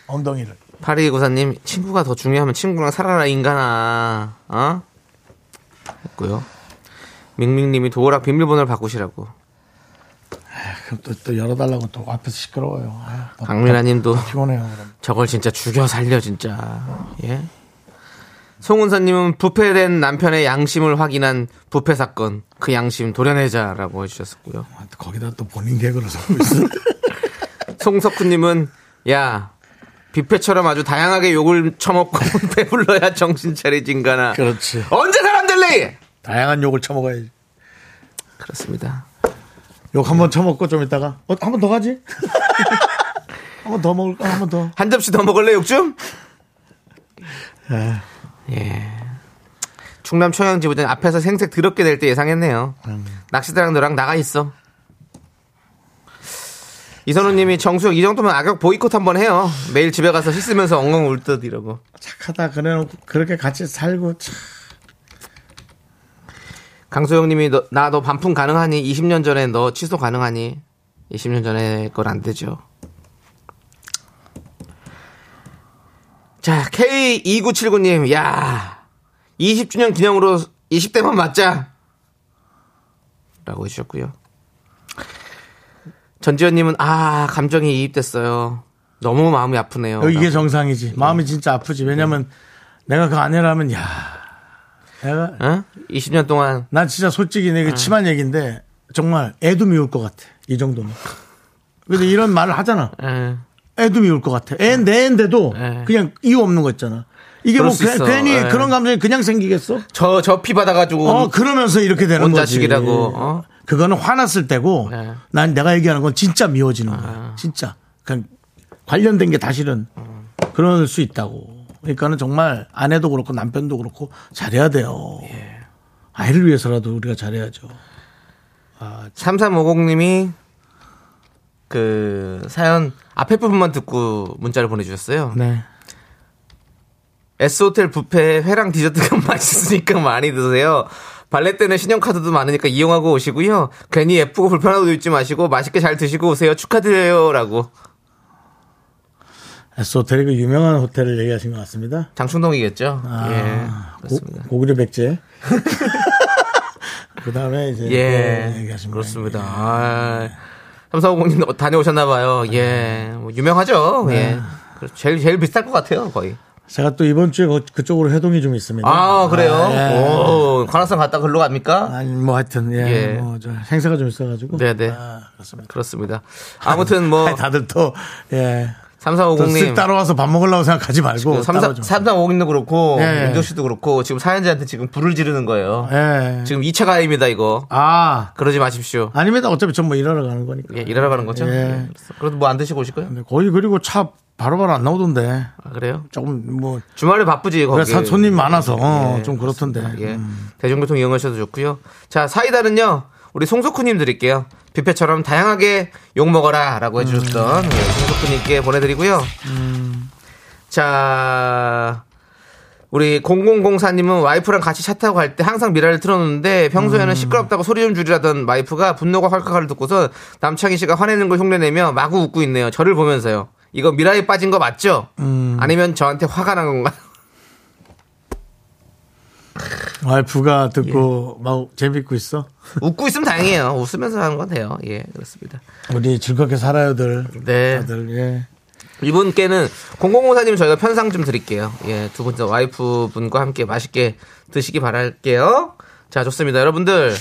엉덩이를. 파리구사님 친구가 더 중요하면 친구랑 살아라 인간아. 어? 했고요. 밍밍님이 도어락 비밀번호를 바꾸시라고. 그럼 또, 또 열어달라고 또 앞에서 시끄러워요. 아, 또 강민아님도 피곤해요, 그럼. 저걸 진짜 죽여 살려 진짜. 예. 송은서님은 부패된 남편의 양심을 확인한 부패 사건 그 양심 도려내자라고 해주셨었고요. 아, 또 거기다 또 본인 개그를 섞고 있어. 송석훈님은 야 뷔페처럼 아주 다양하게 욕을 처먹고 배불러야 정신 차리진가나. 그렇지. 언제 사람 될래? 다양한 욕을 처먹어야지. 그렇습니다. 욕 한 번 처먹고 좀 있다가, 어, 한번 더 가지? 한 번 더 먹을까? 한 번 더. 한 접시 더 먹을래 욕 좀? 에, 예. 충남 초양지부장 앞에서 생색 더럽게 될 때 예상했네요. 낚시대랑 너랑 나가 있어. 이선우님이 정수영 이 정도면 악역 보이콧 한번 해요. 매일 집에 가서 씻으면서 엉엉 울듯 이러고. 착하다. 그래 놓고 그렇게 같이 살고, 참. 강소영님이 나 너 반품 가능하니? 20년 전에 너 취소 가능하니? 20년 전에 건 안 되죠. 자 K2979님 야 20주년 기념으로 20대만 맞자 라고 해주셨고요. 전지현님은 아 감정이 이입됐어요. 너무 마음이 아프네요. 이게 정상이지. 마음이 진짜 아프지. 왜냐면 내가 그 아내라면, 야 내가, 어? 20년 동안 난 진짜 솔직히 내가 심한 얘기인데, 정말 애도 미울 것 같아. 이 정도면. 근데 이런 말을 하잖아. 에, 애도 미울 것 같아. 애, 내 애인데도 네. 그냥 이유 없는 거 있잖아. 이게 뭐 괜- 있어. 괜히 네. 그런 감정이 그냥 생기겠어? 저 저 피 받아가지고 어, 그러면서 이렇게 되는 온 거지. 자식이라고, 어? 그거는 화났을 때고 네. 아. 난 내가 얘기하는 건 진짜 미워지는 거야. 진짜. 그냥 관련된 게다 실은 그럴 수 있다고. 그러니까는 정말 아내도 그렇고 남편도 그렇고 잘해야 돼요. 예. 아이를 위해서라도 우리가 잘해야죠. 3350님이 그 사연 앞에 부분만 듣고 문자를 보내주셨어요. 네. S호텔 뷔페 회랑 디저트가 맛있으니까 많이 드세요. 발레 때는 신용카드도 많으니까 이용하고 오시고요. 괜히 예쁘고 옷 입지 마시고 맛있게 잘 드시고 오세요. 축하드려요. 라고. 그 유명한 호텔을 얘기하신 것 같습니다. 장충동이겠죠. 아, 예. 고, 그렇습니다. 고 구려 백제. 그 다음에 이제 예. 또 얘기하신 그렇습니다. 거예요. 아, 삼사오공님 다녀오셨나 봐요. 예. 뭐 유명하죠. 예. 그렇죠. 제일, 제일 비쌀 것 같아요. 거의. 제가 또 이번 주에 거- 그쪽으로 회동이 좀 있습니다. 아, 그래요? 예. 오, 관악산 갔다 글로 갑니까? 아니 뭐 하여튼 예, 예. 뭐저 행사가 좀 있어가지고. 네네. 아, 그렇습니다. 그렇습니다. 아무튼 뭐, 아니, 다들 또 예. 또 3350님. 쓱 따로 와서 밥 먹으려고 생각하지 말고. 따로 좀. 3350님도 그렇고, 예. 윤정 씨도 그렇고, 지금 사연자한테 지금 불을 지르는 거예요. 예. 지금 2차 가입니다, 이거. 아 그러지 마십시오. 아닙니다. 어차피 전 뭐 일하러 가는 거니까. 예, 일하러 가는 거죠? 예. 예. 그래도 뭐 안 드시고 오실 거예요? 근데 거의 그리고 차 바로바로 안 나오던데. 아, 그래요? 조금 뭐 주말에 바쁘지, 거기. 그래, 사- 손님 많아서 어, 예, 좀 그렇던데. 예. 음. 대중교통 이용하셔도 좋고요. 자, 사이다는요. 우리 송석훈님 드릴게요. 뷔페처럼 다양하게 욕 먹어라 라고 해주셨던 음. 예, 송석훈님께 보내드리고요. 자, 우리 0004님은 와이프랑 같이 차 타고 갈 때 항상 미라를 틀어놓는데 음. 평소에는 시끄럽다고 소리 좀 줄이라던 와이프가 분노가 헐컥할 듣고서 남창희 씨가 화내는 걸 흉내내며 마구 웃고 있네요. 저를 보면서요. 이거 미라에 빠진 거 맞죠? 음. 아니면 저한테 화가 난 건가요? 와이프가 듣고 예. 막 재밌고 있어. 웃고 있으면 다행이에요. 웃으면서 하는 건 돼요. 예, 그렇습니다. 우리 즐겁게 살아요들. 네. 다들 예. 이분께는 0054님 저희가 편상 좀 드릴게요. 예, 두 번째 와이프 분과 함께 맛있게 드시기 바랄게요. 자, 좋습니다. 여러분들.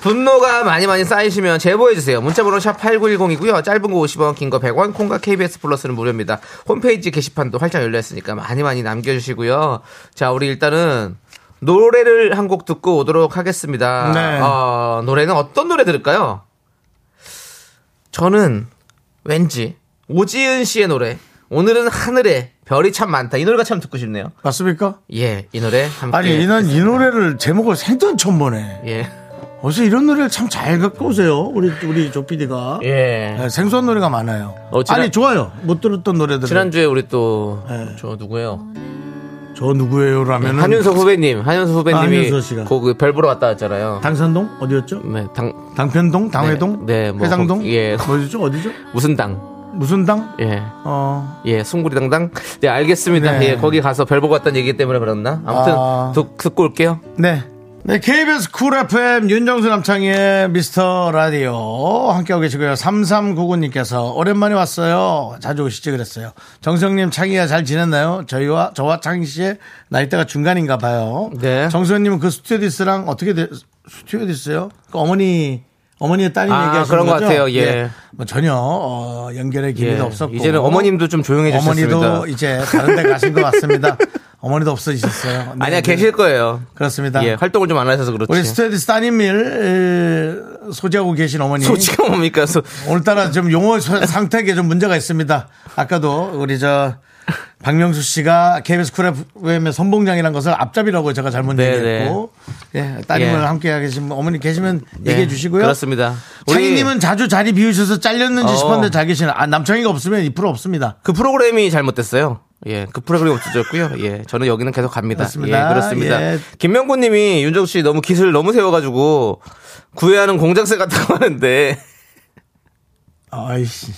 분노가 많이 많이 쌓이시면 제보해주세요. 문자번호 샵 8910이고요. 짧은 거 50원, 긴 거 100원, 콩과 KBS 플러스는 무료입니다. 홈페이지 게시판도 활짝 열려있으니까 많이 많이 남겨주시고요. 자, 우리 일단은 노래를 한 곡 듣고 오도록 하겠습니다. 네. 어, 노래는 어떤 노래 들을까요? 저는 왠지 오지은 씨의 노래 오늘은 하늘에 별이 참 많다 이 노래가 참 듣고 싶네요. 맞습니까? 예, 이 노래 함께. 아니, 이난 이 노래를 제목을 생전 처음 보네. 예, 어서 이런 노래를 참 잘 갖고 오세요. 우리, 우리 조 PD가. 예. 생소한 노래가 많아요. 어, 지난- 아니, 좋아요. 못 들었던 노래들. 지난주에 우리 또 네. 저 누구예요? 저 누구예요? 라면은. 네, 한윤서 후배님, 한윤서 후배님이 아, 씨가. 거기 별 보러 왔다 왔잖아요. 당산동? 어디였죠? 네, 당 당편동? 당회동? 네, 네, 뭐 회상동? 거- 예. 어디죠? 어디죠? 무슨 당? 무슨 당? 예, 어. 예, 숭구리 당당. 네, 알겠습니다. 네. 예, 거기 가서 별 보고 왔다는 얘기 때문에 그랬나? 아무튼 아. 듣, 듣고 올게요. 네. 네, KBS 쿨 FM 윤정수 남창희의 미스터 라디오 함께하고 계시고요. 3399님께서 오랜만에 왔어요. 자주 오시지 그랬어요. 정성님 창희야 잘 지냈나요? 저희와 저와 창희 씨의 나이대가 중간인가 봐요. 네. 정수현님은 그 스튜어디스랑 어떻게 돼? 스튜어디스요? 그 어머니 어머니의 따님 아, 얘기하시는 그런 것 거죠? 같아요. 예. 뭐 전혀 어, 연결의 기미도 예, 없었고 이제는 어머님도 좀 조용해지셨습니다. 어머니도 이제 다른 데 가신 것 같습니다. 어머니도 없어지셨어요. 네, 아니야 네. 계실 거예요. 그렇습니다. 예, 활동을 좀 안 하셔서 그렇지. 우리 스튜어디스 따님을 소지하고 계신 어머니. 소지가 뭡니까? 소, 오늘따라 좀 용어 소- 상태에 좀 문제가 있습니다. 아까도 우리 저 박명수 씨가 KBS 쿨 FM의 선봉장이라는 것을 앞잡이라고 제가 잘못 네, 얘기했고 예, 따님을 예. 함께 계신 어머니 계시면 네, 얘기해 주시고요. 그렇습니다. 창희님은 자주 자리 비우셔서 잘렸는지 어. 싶었는데 잘 계시는 아, 남창희가 없으면 이 프로 없습니다. 그 프로그램이 잘못됐어요. 예, 그 프로그램이 없어졌고요. 예, 저는 여기는 계속 갑니다. 그렇습니다. 예, 그렇습니다. 예. 김명곤 님이 윤정 씨 너무 깃을 너무 세워가지고 구애하는 공작새 같다고 하는데 아이씨.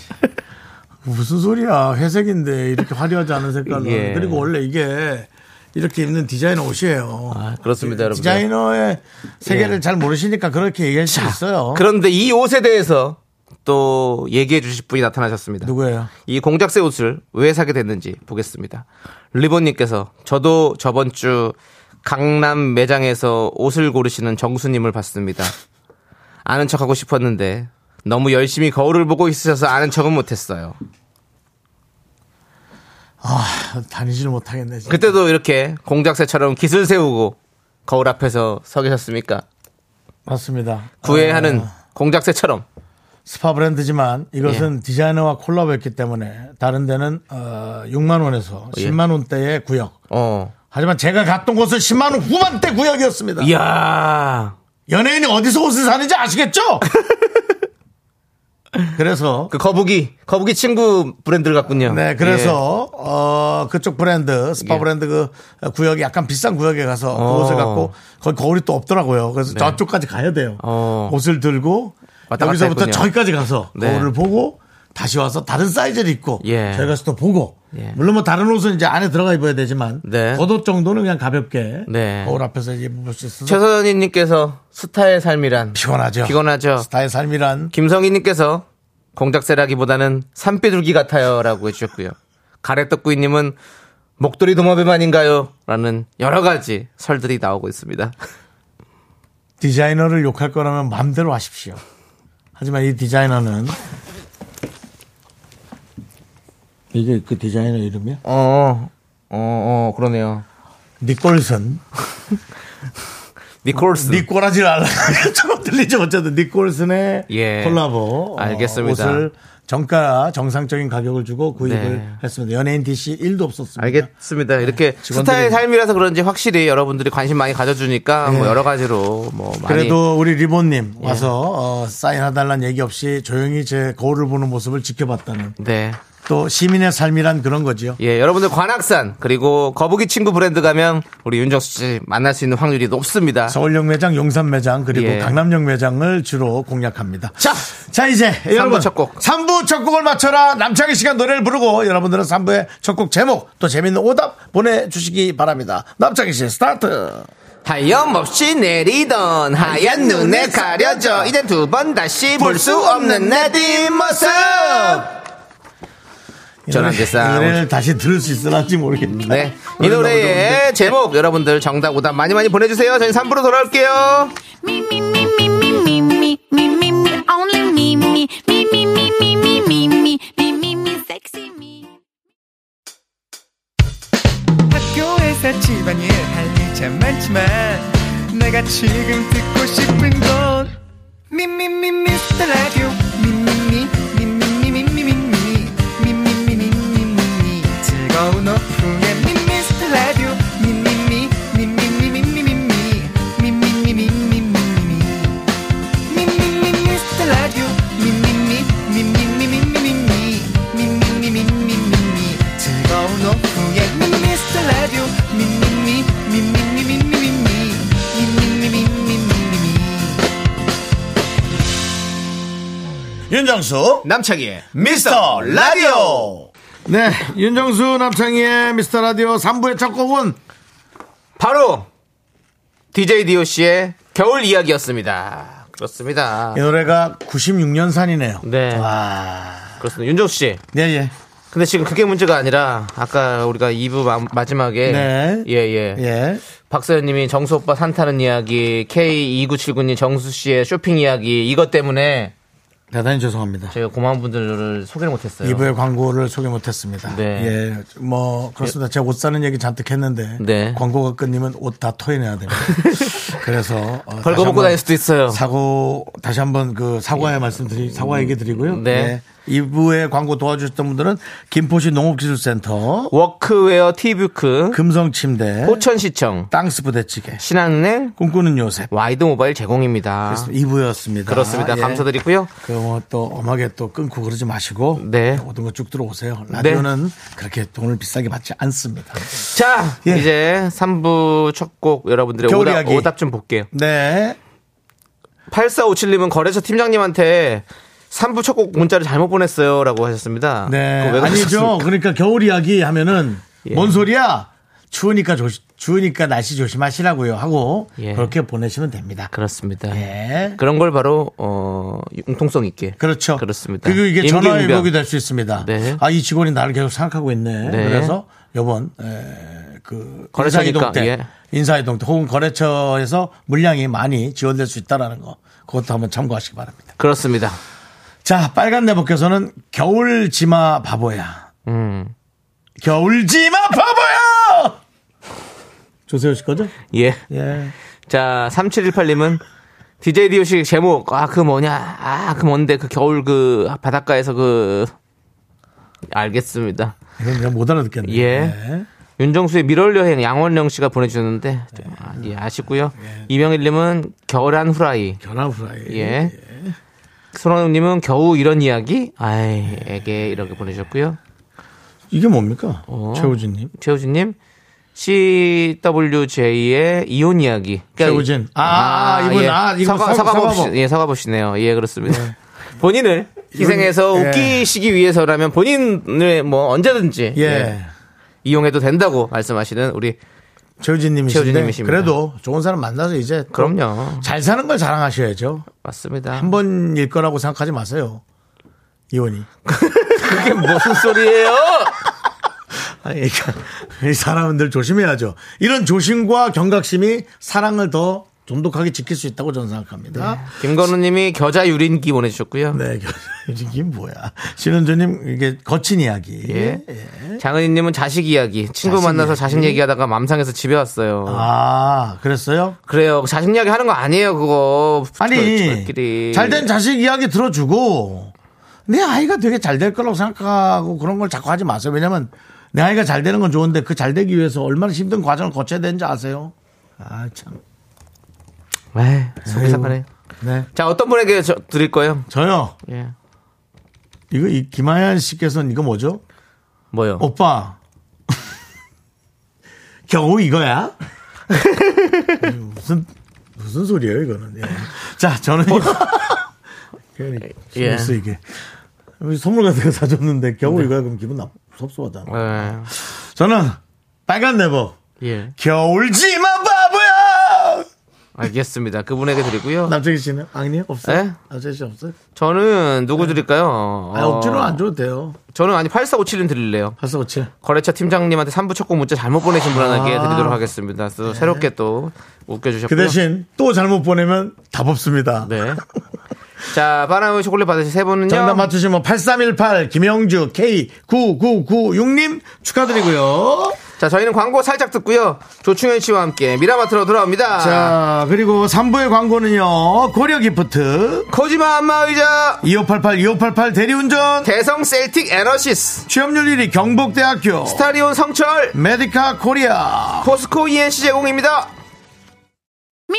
무슨 소리야. 회색인데 이렇게 화려하지 않은 색깔로. 예. 그리고 원래 이게 이렇게 입는 디자이너 옷이에요. 아, 그렇습니다, 여러분. 디자이너의 세계를 예. 잘 모르시니까 그렇게 얘기할 수 있어요. 그런데 이 옷에 대해서 또 얘기해 주실 분이 나타나셨습니다. 누구예요? 이 공작새 옷을 왜 사게 됐는지 보겠습니다. 리본님께서 저도 저번 주 강남 매장에서 옷을 고르시는 정수님을 봤습니다. 아는 척하고 싶었는데 너무 열심히 거울을 보고 있으셔서 아는 척은 못했어요. 아, 다니지를 못하겠네. 진짜. 그때도 이렇게 공작새처럼 기술 세우고 거울 앞에서 서 계셨습니까? 맞습니다. 구애하는 아, 공작새처럼. 스파 브랜드지만 이것은 예. 디자이너와 콜라보했기 때문에 다른 데는 어, 6만 원에서 예. 10만 원대의 구역. 어. 하지만 제가 갔던 곳은 10만 원 후반대 구역이었습니다. 이야. 연예인이 어디서 옷을 사는지 아시겠죠? 그래서 그 거북이, 거북이 친구 브랜드를 갖군요. 네, 그래서 어 그쪽 브랜드 스파 예. 브랜드 그 구역이 약간 비싼 구역에 가서 그 어. 옷을 갖고 거기 거울이 또 없더라고요. 그래서 저쪽까지 가야 돼요. 어. 옷을 들고 여기서부터. 저기까지 가서 네. 거울을 보고 다시 와서 다른 사이즈를 입고 예. 저희 가서 또 보고 예. 물론 뭐 다른 옷은 이제 안에 들어가 입어야 되지만 네. 겉옷 정도는 그냥 가볍게 네. 거울 앞에서 입을 수 있어서 최선희님께서 스타의 삶이란. 피곤하죠. 피곤하죠. 스타의 삶이란 김성희님께서 공작새라기보다는 산비둘기 같아요라고 해주셨고요. 가래떡구이님은 목도리 도마뱀아닌가요? 라는 여러 가지 설들이 나오고 있습니다. 디자이너를 욕할 거라면 마음대로 하십시오. 하지만 이 디자이너는 이게 그 디자이너 이름이야? 어, 어, 어, 그러네요. 니콜슨. 니콜스. 니꼬라지 알라. 조금 들리죠. 어쨌든 니콜슨의 예. 콜라보. 어, 알겠습니다. 옷을 정가 정상적인 가격을 주고 구입을 네. 했습니다. 연예인 DC 1도 없었습니다. 알겠습니다. 이렇게 직원들이- 스타의 삶이라서 그런지 확실히 여러분들이 관심 많이 가져주니까 뭐 예. 여러 가지로 뭐 많이 그래도 우리 리본님 와서 어, 사인해달라는 얘기 없이 조용히 제 거울을 보는 모습을 지켜봤다는 네. 또 시민의 삶이란 그런 거지요. 예, 여러분들 관악산 그리고 거북이 친구 브랜드 가면 우리 윤정수 씨 만날 수 있는 확률이 높습니다. 서울역 매장, 용산 매장 그리고 예. 강남역 매장을 주로 공략합니다. 자, 자 이제 여러분 첫 곡. 3부 첫 곡을 맞춰라 남창희 시간 노래를 부르고 여러분들은 3부의 첫 곡 제목 또 재밌는 오답 보내 주시기 바랍니다. 남창희 씨 스타트. 하염없이 내리던 하얀 눈에 가려져 이젠 두 번 다시 볼 수 없는 내 뒷모습 전환기상. 노래를 다시 들을 수 있을지 모르겠네. 네. 이 노래의 제목 여러분들 정답 오답 많이 많이 보내주세요. 저희 3부로 돌아올게요. 학교에서 집안일 할일참 많지만 내가 지금 듣고 싶은 건 미미미 미스터 라디오 미미미 즐거운 오후에 미스터 라디오 미미미 미미미 미미 미 미미미 미미미 미미미 미스터 라디오 미미미 미미미 미미미 미미미 미미미 즐거운 오후에 미스터 라디오 미미미 미미미 미미미 미미미 미미미 윤정수 남창희의 미스터 라디오. 네, 윤정수 남창희의 미스터 라디오 3부의 첫 곡은 바로 DJ DOC의 겨울 이야기였습니다 그렇습니다 이 노래가 96년산이네요. 네. 와. 그렇습니다 윤정수 씨 예, 예. 근데 지금 그게 문제가 아니라 아까 우리가 2부 마, 마지막에 네. 예 예 예. 박서연 님이 정수 오빠 산타는 이야기 K2979님 정수 씨의 쇼핑 이야기 이것 때문에 대단히 죄송합니다. 저희가 고마운 분들을 소개를 못했어요. 2부의 광고를 소개 못했습니다. 네. 예, 뭐 그렇습니다. 제가 옷 사는 얘기 잔뜩 했는데 네. 광고가 끊이면 옷 다 토해내야 됩니다. 그래서 어, 다시 벌거벗고 한번 다닐 수도 있어요. 사고 다시 한번 그 사과의 말씀드리 사과 얘기 드리고요. 네. 2부의 광고 도와주셨던 분들은 김포시 농업기술센터, 워크웨어 티뷰크, 금성침대, 포천시청, 땅스 부대찌개, 신한은행, 꿈꾸는 요셉. 와이드 모바일 제공입니다. 2부였습니다. 그렇습니다. 예. 감사드리고요. 그또 엄하게 또 끊고 그러지 마시고 네. 모든 거 쭉 들어오세요. 라디오는 그렇게 돈을 비싸게 받지 않습니다. 자, 예. 이제 3부 첫 곡 여러분들의 오답. 오답 좀 볼게요. 네. 8457님은 거래처 팀장님한테 3부 첫 곡 문자를 잘못 보냈어요. 라고 하셨습니다. 네. 아니죠. 그러니까 겨울 이야기 하면은 예. 뭔 소리야? 추우니까 조 추우니까 날씨 조심하시라고요 하고 예. 그렇게 보내시면 됩니다. 그렇습니다. 예. 그런 걸 바로 어 융통성 있게 그렇죠. 그렇습니다. 그리고 이게. 전화위복이 될 수 있습니다. 네. 아, 이 직원이 나를 계속 생각하고 있네. 네. 그래서 요번 에, 그 거래처니까, 인사이동 때 예. 인사이동 때 혹은 거래처에서 물량이 많이 지원될 수 있다라는 거 그것도 한번 참고하시기 바랍니다. 그렇습니다. 자, 빨간 내복께서는 겨울 지마 바보야. 음. 겨울 지마 바보야! 조세호 씨 거죠? 예. 예. 자, 3718님은 DJ 디오씨 제목 아 그 뭐냐 아 그 뭔데 그 겨울 그 바닷가에서 그 알겠습니다. 이건 내가 못 알아듣겠네. 예. 네. 윤정수의 미럴 여행 양원령 씨가 보내주셨는데 좀, 아, 예, 아쉽고요. 이명일님은 겨울한 후라이. 결합 후라이. 예. 손원웅님은 겨우 이런 이야기 아이 에게 이렇게 보내주셨고요. 이게 뭡니까? 어. 최우진님. 최우진님 CWJ의 이혼 이야기. 최우진. 아, 이분, 아, 이거 사과, 사- 사과봅시, 사과법. 예, 사과보시네요. 예, 그렇습니다. 본인을 희생해서 예. 웃기시기 위해서라면 본인을 뭐 언제든지 예. 예, 이용해도 된다고 말씀하시는 우리 최우진님이신데. 그래도 좋은 사람 만나서 이제 또 그럼요. 잘 사는 걸 자랑하셔야죠. 맞습니다. 한 번일 거라고 생각하지 마세요. 이혼이. 그게 무슨 소리예요? 아니, 그러니까 이 사람들 조심해야죠. 이런 조심과 경각심이 사랑을 더 돈독하게 지킬 수 있다고 저는 생각합니다. 김건우님이 겨자 유린기 보내주셨고요. 네, 이게 뭐야? 신은주님 이게 거친 이야기. 예. 장은희님은 자식 이야기. 친구 자식 만나서 이야기. 자식 얘기하다가 맘상해서 집에 왔어요. 아, 그랬어요? 그래요. 자식 이야기 하는 거 아니에요, 그거. 아니. 잘된 자식 이야기 들어주고, 내 아이가 되게 잘 될 거라고 생각하고 그런 걸 자꾸 하지 마세요. 왜냐면, 내 아이가 잘 되는 건 좋은데 그 잘 되기 위해서 얼마나 힘든 과정을 거쳐야 되는지 아세요? 아, 참. 에이, 속이 상하네. 네. 자, 어떤 분에게 저, 드릴 거예요? 저요. 예. 이거, 이 김하연 씨께서는 이거 뭐죠? 뭐요? 오빠. 겨우 이거야? 무슨, 무슨 소리예요, 이거는. 예. 자, 저는. 괜히 예. 재밌어, 이게. 선물 같은 거 사줬는데 겨우 이거야 그럼 기분 나 섭섭하잖아. 예. 저는 빨간 네버 예. 겨울지마 바보야. 알겠습니다. 그분에게 드리고요. 남창희 씨는 아니 없어요? 예? 남창희 씨 없어요? 저는 누구 드릴까요? 아 어, 억지로 안 줘도 돼요. 저는 아니 8457님 드릴래요. 8457. 거래처 팀장님한테 3부 첫곡 문자 잘못 보내신 분에게 아. 드리도록 하겠습니다. 또 새롭게 또 웃겨주셨고요. 그 대신 또 잘못 보내면 답 없습니다. 네. 자, 바나우이 초콜릿 받으실 세 분은요. 정답 맞추시면 8318 김영주 K9996님 축하드리고요. 자, 저희는 광고 살짝 듣고요. 조충현 씨와 함께 미라마트로 돌아옵니다. 자, 그리고 3부의 광고는요. 고려 기프트, 코지마 안마의자, 2588, 2588 대리운전, 대성 셀틱 에너시스, 취업률 1위 경북대학교, 스타리온 성철, 메디카 코리아. 포스코 E&C 제공입니다. Me,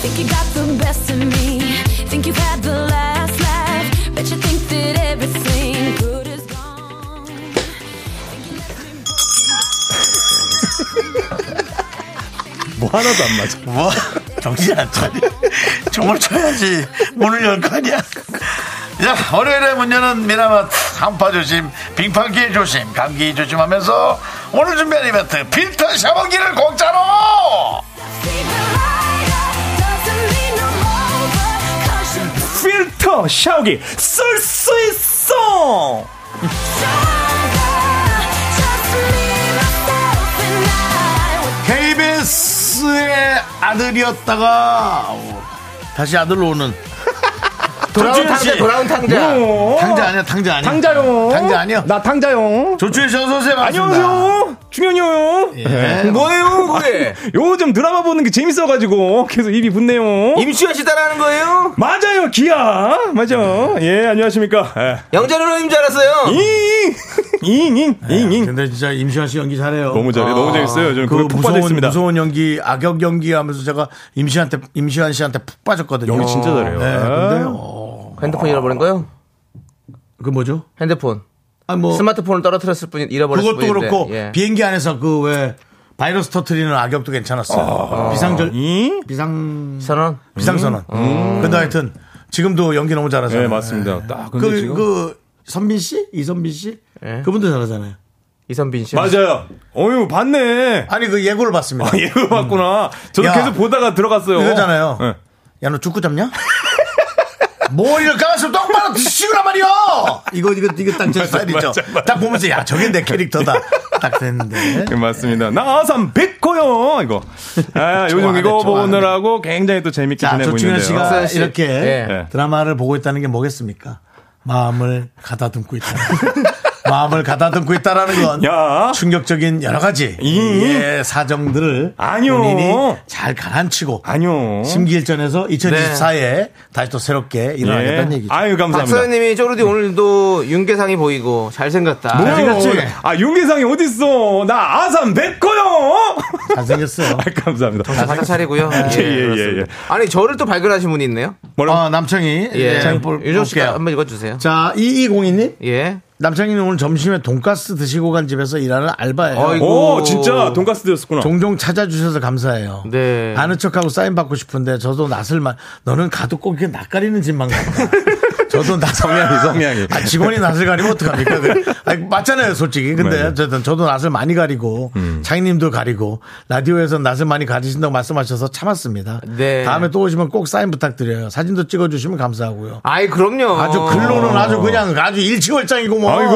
Think you got the best of me? Think you've had the last laugh? Bet you think that everything good is gone. 뭐 하나도 안 맞아. 뭐 정신 안 차려. 종을 쳐야지 문을 열 거 아니야. 자, 월요일에 문 여는 미라마트 한파 조심, 빙판길 조심, 감기 조심하면서 오늘 준비한 이벤트 필터 샤워기를 공짜로! You're 필터 샤워기 쓸수 있어. KBS의 아들이었다가 어, 다시 아들로 오는. 돌아온 탕자, 씨. 돌아온 탕자. 탕자 아니야 탕자 아니야. 탕자요. 탕자 아니야? 나 탕자요. 조준현 씨 어서 오세요. 반갑습니다. 안녕하세요 중현이요 예. 뭐예요, 그게? 요즘 드라마 보는 게 재밌어가지고 계속 입이 붙네요 임수현 씨 따라하는 거예요? 맞아요 기야 맞아 예 안녕하십니까 예. 영자 누나인 줄 알았어요. 잉잉잉잉잉 근데 진짜 임시완 씨 연기 잘해요. 너무 잘해 너무 재밌어요 저는 그 무서운 무서운 연기, 악역 연기 하면서 제가 임시한테 임시완 씨한테 푹 빠졌거든요. 연기 진짜 잘해요. 네, 아. 근데 어, 핸드폰 잃어버린 거요? 그 뭐죠? 핸드폰. 아, 뭐 스마트폰을 떨어뜨렸을 뿐 잃어버렸을 그것도 뿐인데. 그렇고 예. 비행기 안에서 그 왜 바이러스 터트리는 악역도 괜찮았어요. 비상절 이? 비상 선언. 비상선언. 근데 하여튼 지금도 연기 너무 잘하잖아요. 네, 맞습니다. 딱 근데 그, 지금 그 선빈 씨, 이선빈 씨, 예. 그분도 잘하잖아요. 이선빈 씨. 맞아요. 어유 봤네. 아니 그 예고를 봤습니다. 아, 예고 봤구나. 저도 야. 계속 보다가 들어갔어요. 이거잖아요. 네. 야너 축구 잡냐? 머리를 감았으면 똑바로 치우란 말이야. 이거 이거 이거 딱 제 스타일이죠. 맞아, 맞아. 딱 보면서 야 저게 내 캐릭터다. 딱 됐는데. 네, 맞습니다. 나삼 백호요 이거. 아, 요즘 이거. 보느라고 굉장히 또 재밌게 자 지내고 조충현 있는데요. 씨가 박서연 씨. 이렇게 예. 드라마를 보고 있다는 게 뭐겠습니까? 마음을 가다듬고 있다. 마음을 가다듬고 있다라는 건 야. 충격적인 여러 가지 이. 예, 사정들을 아니요. 본인이 잘 가라앉히고 아니요. 심기일전에서 2024에 다시 또 새롭게 일어나겠다는 예. 얘기죠. 아유 감사합니다. 박서연님이 쪼르디 오늘도 윤계상이 보이고 잘생겼다. 뭐요? 잘생겼지? 아 윤계상이 어딨어? 나 아삼 백호요. 잘생겼어요. 아, 감사합니다. 자, 바짝 차리고요. 예, 예, 그렇습니다. 예. 아니 저를 또 발견하신 분이 있네요. 뭐라고? 아, 남창희. 예. 자, 볼- 유정 씨가. 한번 읽어주세요. 자, 2202님. 예. 남창희는 오늘 점심에 돈가스 드시고 간 집에서 일하는 알바예요. 어이구. 오 진짜 돈가스 드셨구나. 종종 찾아주셔서 감사해요. 네. 아는 척하고 사인 받고 싶은데 저도 낯을 만 너는 가도 꼭 이렇게 낯가리는 집만 간다. 저도 낯 성향이, 성향이. 아, 직원이 낯을 가리면 어떡합니까? 그, 아니, 맞잖아요, 솔직히. 근데 맞아요. 어쨌든 저도 낯을 많이 가리고 창희님도 가리고 라디오에서 낯을 많이 가리신다고 말씀하셔서 참았습니다. 네. 다음에 또 오시면 꼭 사인 부탁드려요. 사진도 찍어주시면 감사하고요. 아이 그럼요. 아주 글로는 아주 그냥 아주 일치월장이고 뭐. 아이고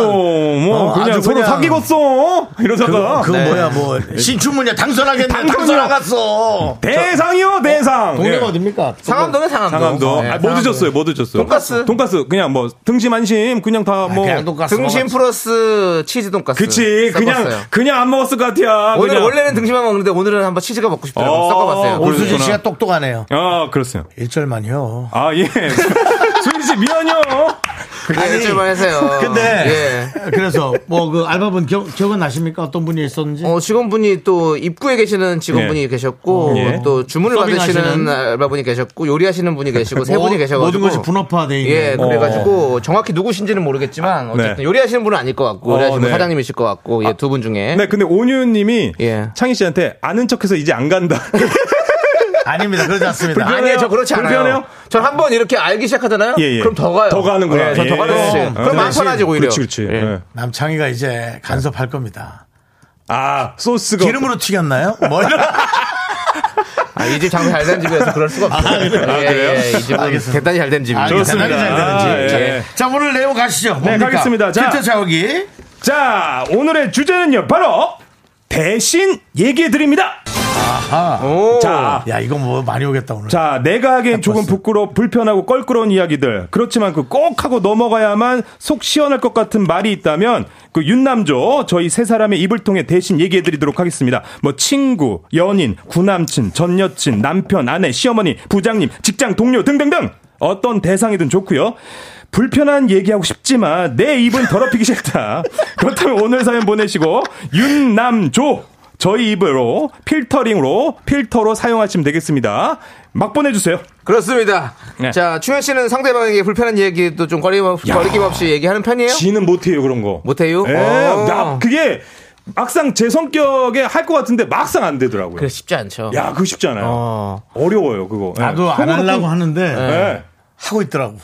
뭐 어, 그냥 아주 서로 그냥- 사귀겠어 이러다가 그거, 그거 네. 뭐야 뭐 신춘문이야 당선하겠네 당선이요. 당선 나갔어. 대상이요 대상. 동네가 예. 어딥니까? 상암동에 상암동. 상암도. 네, 아, 뭐 상암동. 드셨어요? 뭐 드셨어요? 돈가스. 돈 가스. 그냥 뭐 등심 안심 그냥 다 뭐. 그냥 돈가스 등심 먹었어. 플러스 치즈 돈가스. 그치. 그냥. 그냥 안 먹었을 것 같아요. 오늘 그냥. 원래는 등심만 먹는데 오늘은 한번 치즈가 먹고 싶더라고 어, 섞어봤어요. 오, 오수진. 씨가 똑똑하네요. 아 그렇어요. 1절만요. 아 예. 수인 씨 미안요. 아니, 일절만 해서요. 근데 예. 그래서 뭐 그 알바분 기억, 기억은 나십니까? 어떤 분이 있었는지? 어, 직원분이 또 입구에 계시는 직원분이 예. 계셨고 예. 또 주문을 서빙하시는 받으시는 알바분이 계셨고 요리하시는 분이 계시고 세 뭐, 분이 계셔가지고 모든 것이 분업화돼 있는. 예, 그래가지고 정확히 누구신지는 모르겠지만 어쨌든 네. 요리하시는 분은 아닐 것 같고 어, 요리하시는 분 네. 사장님이실 것 같고 예, 두 분 중에 네, 근데 온유님이 예. 창희 씨한테 아는 척해서 이제 안 간다. 아닙니다. 그러지 않습니다. 불편해요? 아니요, 저 그렇지 않아요. 불편해요? 전 한 번 이렇게 알기 시작하잖아요. 예, 예. 그럼 더 가요. 더 가는구나. 예, 전더 예. 가는 수 어. 그럼 대신- 편하지 오히려. 그렇지, 그렇지. 예. 예. 남창희가 이제 간섭할 겁니다. 아 소스가 기름으로 튀겼나요? 뭐 이런. 아, 이 집 장사 잘 된 집이라서 그럴 수가 없어요. 예, 그래요? 예, 이 집은 알겠습니다. 대단히 잘 된 집이죠. 아, 좋습니다. 대단히 잘 되는지. 아, 자, 예. 자, 오늘 내용 가시죠. 네, 뭡니까? 가겠습니다. 자. 필터 샤워기. 자 오늘의 주제는요 바로 대신 얘기해 드립니다. 오. 자. 야, 이거 뭐 많이 오겠다, 오늘. 자, 내가 하기엔 조금 부끄러, 불편하고 껄끄러운 이야기들. 그렇지만 그 꼭 하고 넘어가야만 속 시원할 것 같은 말이 있다면 그 윤남조 저희 세 사람의 입을 통해 대신 얘기해 드리도록 하겠습니다. 뭐 친구, 연인, 구남친, 전 여친, 남편, 아내, 시어머니, 부장님, 직장 동료 등등등 어떤 대상이든 좋고요. 불편한 얘기하고 싶지만 내 입은 더럽히기 싫다. 그렇다면 오늘 사연 보내시고 윤남조 저희 입으로 필터링으로 필터로 사용하시면 되겠습니다. 막 보내주세요. 그렇습니다. 네. 자, 충현 씨는 상대방에게 불편한 얘기도 좀 거리낌 없이, 거리낌 없이 얘기하는 편이에요? 지는 못해요 그런 거. 못해요? 예, 어. 나 그게 막상 제 성격에 할 것 같은데 막상 안 되더라고요. 그래, 쉽지 않죠. 야, 그거 쉽지 않아요. 어. 어려워요 그거. 예. 나도 안 속으로 하려고 좀- 하는데 예. 하고 있더라고.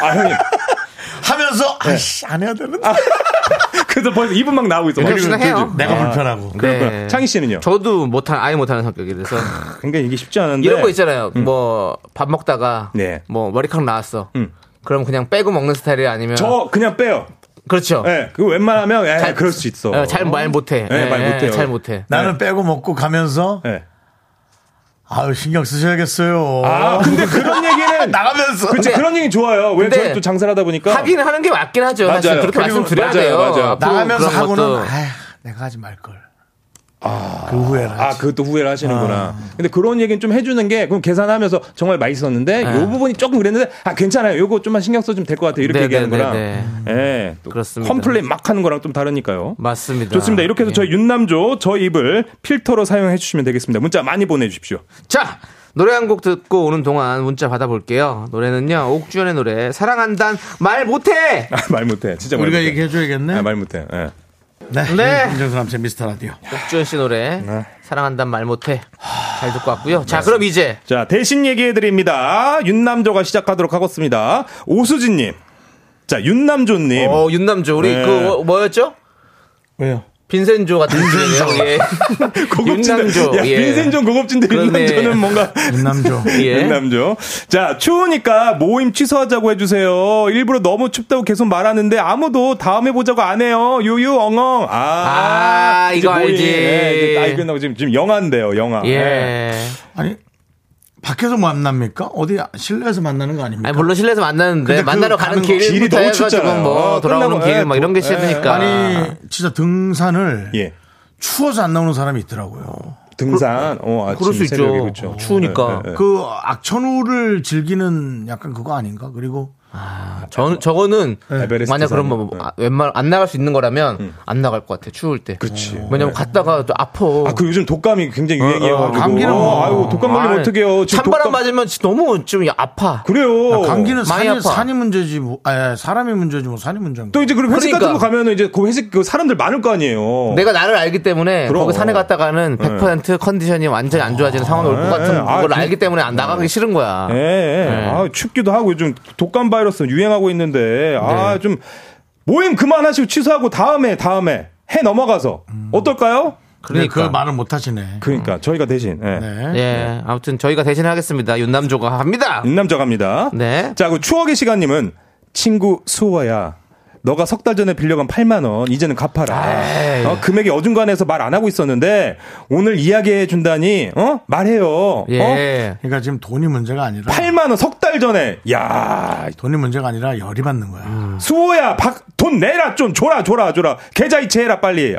아 형님. 하면서 아이씨 안 해야 되는데 그래서 벌써 입은 막 나오고 있어. 윤정 씨는 해요. 내가 불편하고. 그렇구나. 창희 씨는요? 저도 못한, 아예 못하는 성격이라서. 그러니까 이게 쉽지 않은데. 이런 거 있잖아요. 뭐, 밥 먹다가, 네. 뭐, 머리카락 나왔어. 음. 그럼 그냥 빼고 먹는 스타일이 아니면. 저 그냥 빼요. 그렇죠. 예, 그거 웬만하면 예, 잘- 그럴 수 있어. 어, 잘말 못해. 네, 말 못해요. 잘 못해. 나는 빼고 먹고 가면서 예. 아유 신경 쓰셔야겠어요. 아, 근데 그런 얘기는 나가면서 그치, 근데- 그런 얘기 좋아요. 왜 근데 저희 또 장사를 하다 보니까 하긴 하는 게 맞긴 하죠. 사실 맞아요. 그렇게 그리고- 말씀드려야 맞아요, 돼요. 맞아요. 나가면서 하고는. 아휴 내가 하지 말 걸. 그 후회를 아, 하지. 그것도 후회를 하시는구나. 근데 그런 얘기는 좀 해주는 게, 그럼 계산하면서 정말 맛있었는데, 네. 요 부분이 조금 그랬는데, 아, 괜찮아요. 요거 좀만 신경 써주면 될 것 같아요. 이렇게 네, 얘기하는 네, 거랑. 네, 예. 또 그렇습니다. 컴플레인 막 하는 거랑 좀 다르니까요. 맞습니다. 좋습니다. 이렇게 해서 예. 저희 윤남조, 저 입을 필터로 사용해 주시면 되겠습니다. 문자 많이 보내주십시오. 자, 노래 한 곡 듣고 오는 동안 문자 받아볼게요. 노래는요, 옥주현의 노래, 사랑한단 말 못해! 아, 말 못해. 진짜 말 우리가 못해. 얘기해줘야겠네. 아, 말 못해. 예. 네. 네. 윤정수 남친 미스터 라디오. 옥주현 씨 노래, 네. 사랑한단 말 못해. 잘 듣고 왔고요. 자, 그럼 이제, 자, 대신 얘기해 드립니다. 윤남조가 시작하도록 하겠습니다. 오수진님. 자, 윤남조님. 어, 윤남조, 우리 네. 그, 뭐- 뭐였죠? 왜요? 빈센조 같은 빈센조. 예. 윤남조. 야, 예. 빈센조 고급진데. 윤남조는 뭔가. 윤남조. 예. 윤남조. 자, 추우니까 모임 취소하자고 해 주세요. 일부러 너무 춥다고 계속 말하는데 아무도 다음에 보자고 안 해요. 유유, 엉엉. 아, 아, 이거 모임, 알지. 예, 이제 나이 끝나고 지금, 지금 영화인데요, 영화. 예. 아니, 밖에서 만납니까? 어디 실내에서 만나는 거 아닙니까? 아니, 물론 실내에서 만나는데, 근데 그 만나러 가는 길이 너무 해가지고 춥잖아요. 뭐, 어, 돌아오는 길, 예, 막 이런 게 도- 싫으니까. 아니, 진짜 등산을 예. 추워서 안 나오는 사람이 있더라고요. 등산. 어, 아침 그럴 수 있죠. 새벽에 그렇죠. 추우니까. 예, 예, 예. 그 악천후를 즐기는 약간 그거 아닌가? 그리고 저, 저거는 에베레스트 만약 그런 산. 뭐 네. 아, 웬만 안 나갈 수 있는 거라면 안 나갈 것 같아 추울 때. 그치. 왜냐면 갔다가 또 아파. 아, 그 요즘 독감이 굉장히 유행이에요. 감기는 뭐. 아이고, 독감 걸리면 어떡해요. 지금 찬바람 독감- 맞으면 진짜 너무 좀 아파. 그래요. 감기는 많이 산이, 아파. 산이 문제지, 뭐, 아, 사람이 문제지, 뭐, 산이 문제인가. 또 이제 그리고 회식 그러니까. 같은 거 가면은 이제 그 회식 그 사람들 많을 거 아니에요. 내가 나를 알기 때문에 그럼. 거기 산에 갔다가는 100% 컨디션이 완전히 안 좋아지는 상황이 올 것 같은 아, 걸 그- 알기 때문에 안 나가기 싫은 거야. 예, 예. 아, 춥기도 하고 요즘 독감 바이러스 유행하고 있는데 아, 네. 좀 모임 그만하시고 취소하고 다음에 다음에 해 넘어가서 어떨까요? 근데 그 그러니까. 말을 못 하시네. 그러니까 저희가 대신 예. 네. 예, 아무튼 저희가 대신 하겠습니다. 윤남조가 합니다. 윤남자 갑니다. 네. 자, 그 추억의 시간님은 친구 수호야. 너가 석 달 전에 빌려간 8만 원 이제는 갚아라. 어, 금액이 어중간해서 말 안 하고 있었는데 오늘 이야기해 준다니 어 말해요. 어? 예. 그러니까 지금 돈이 문제가 아니라 8만 원 석 달 전에 야 돈이 문제가 아니라 열이 받는 거야. 음. 수호야 박 돈 내라 좀 줘라 줘라 줘라 계좌 이체 해라 빨리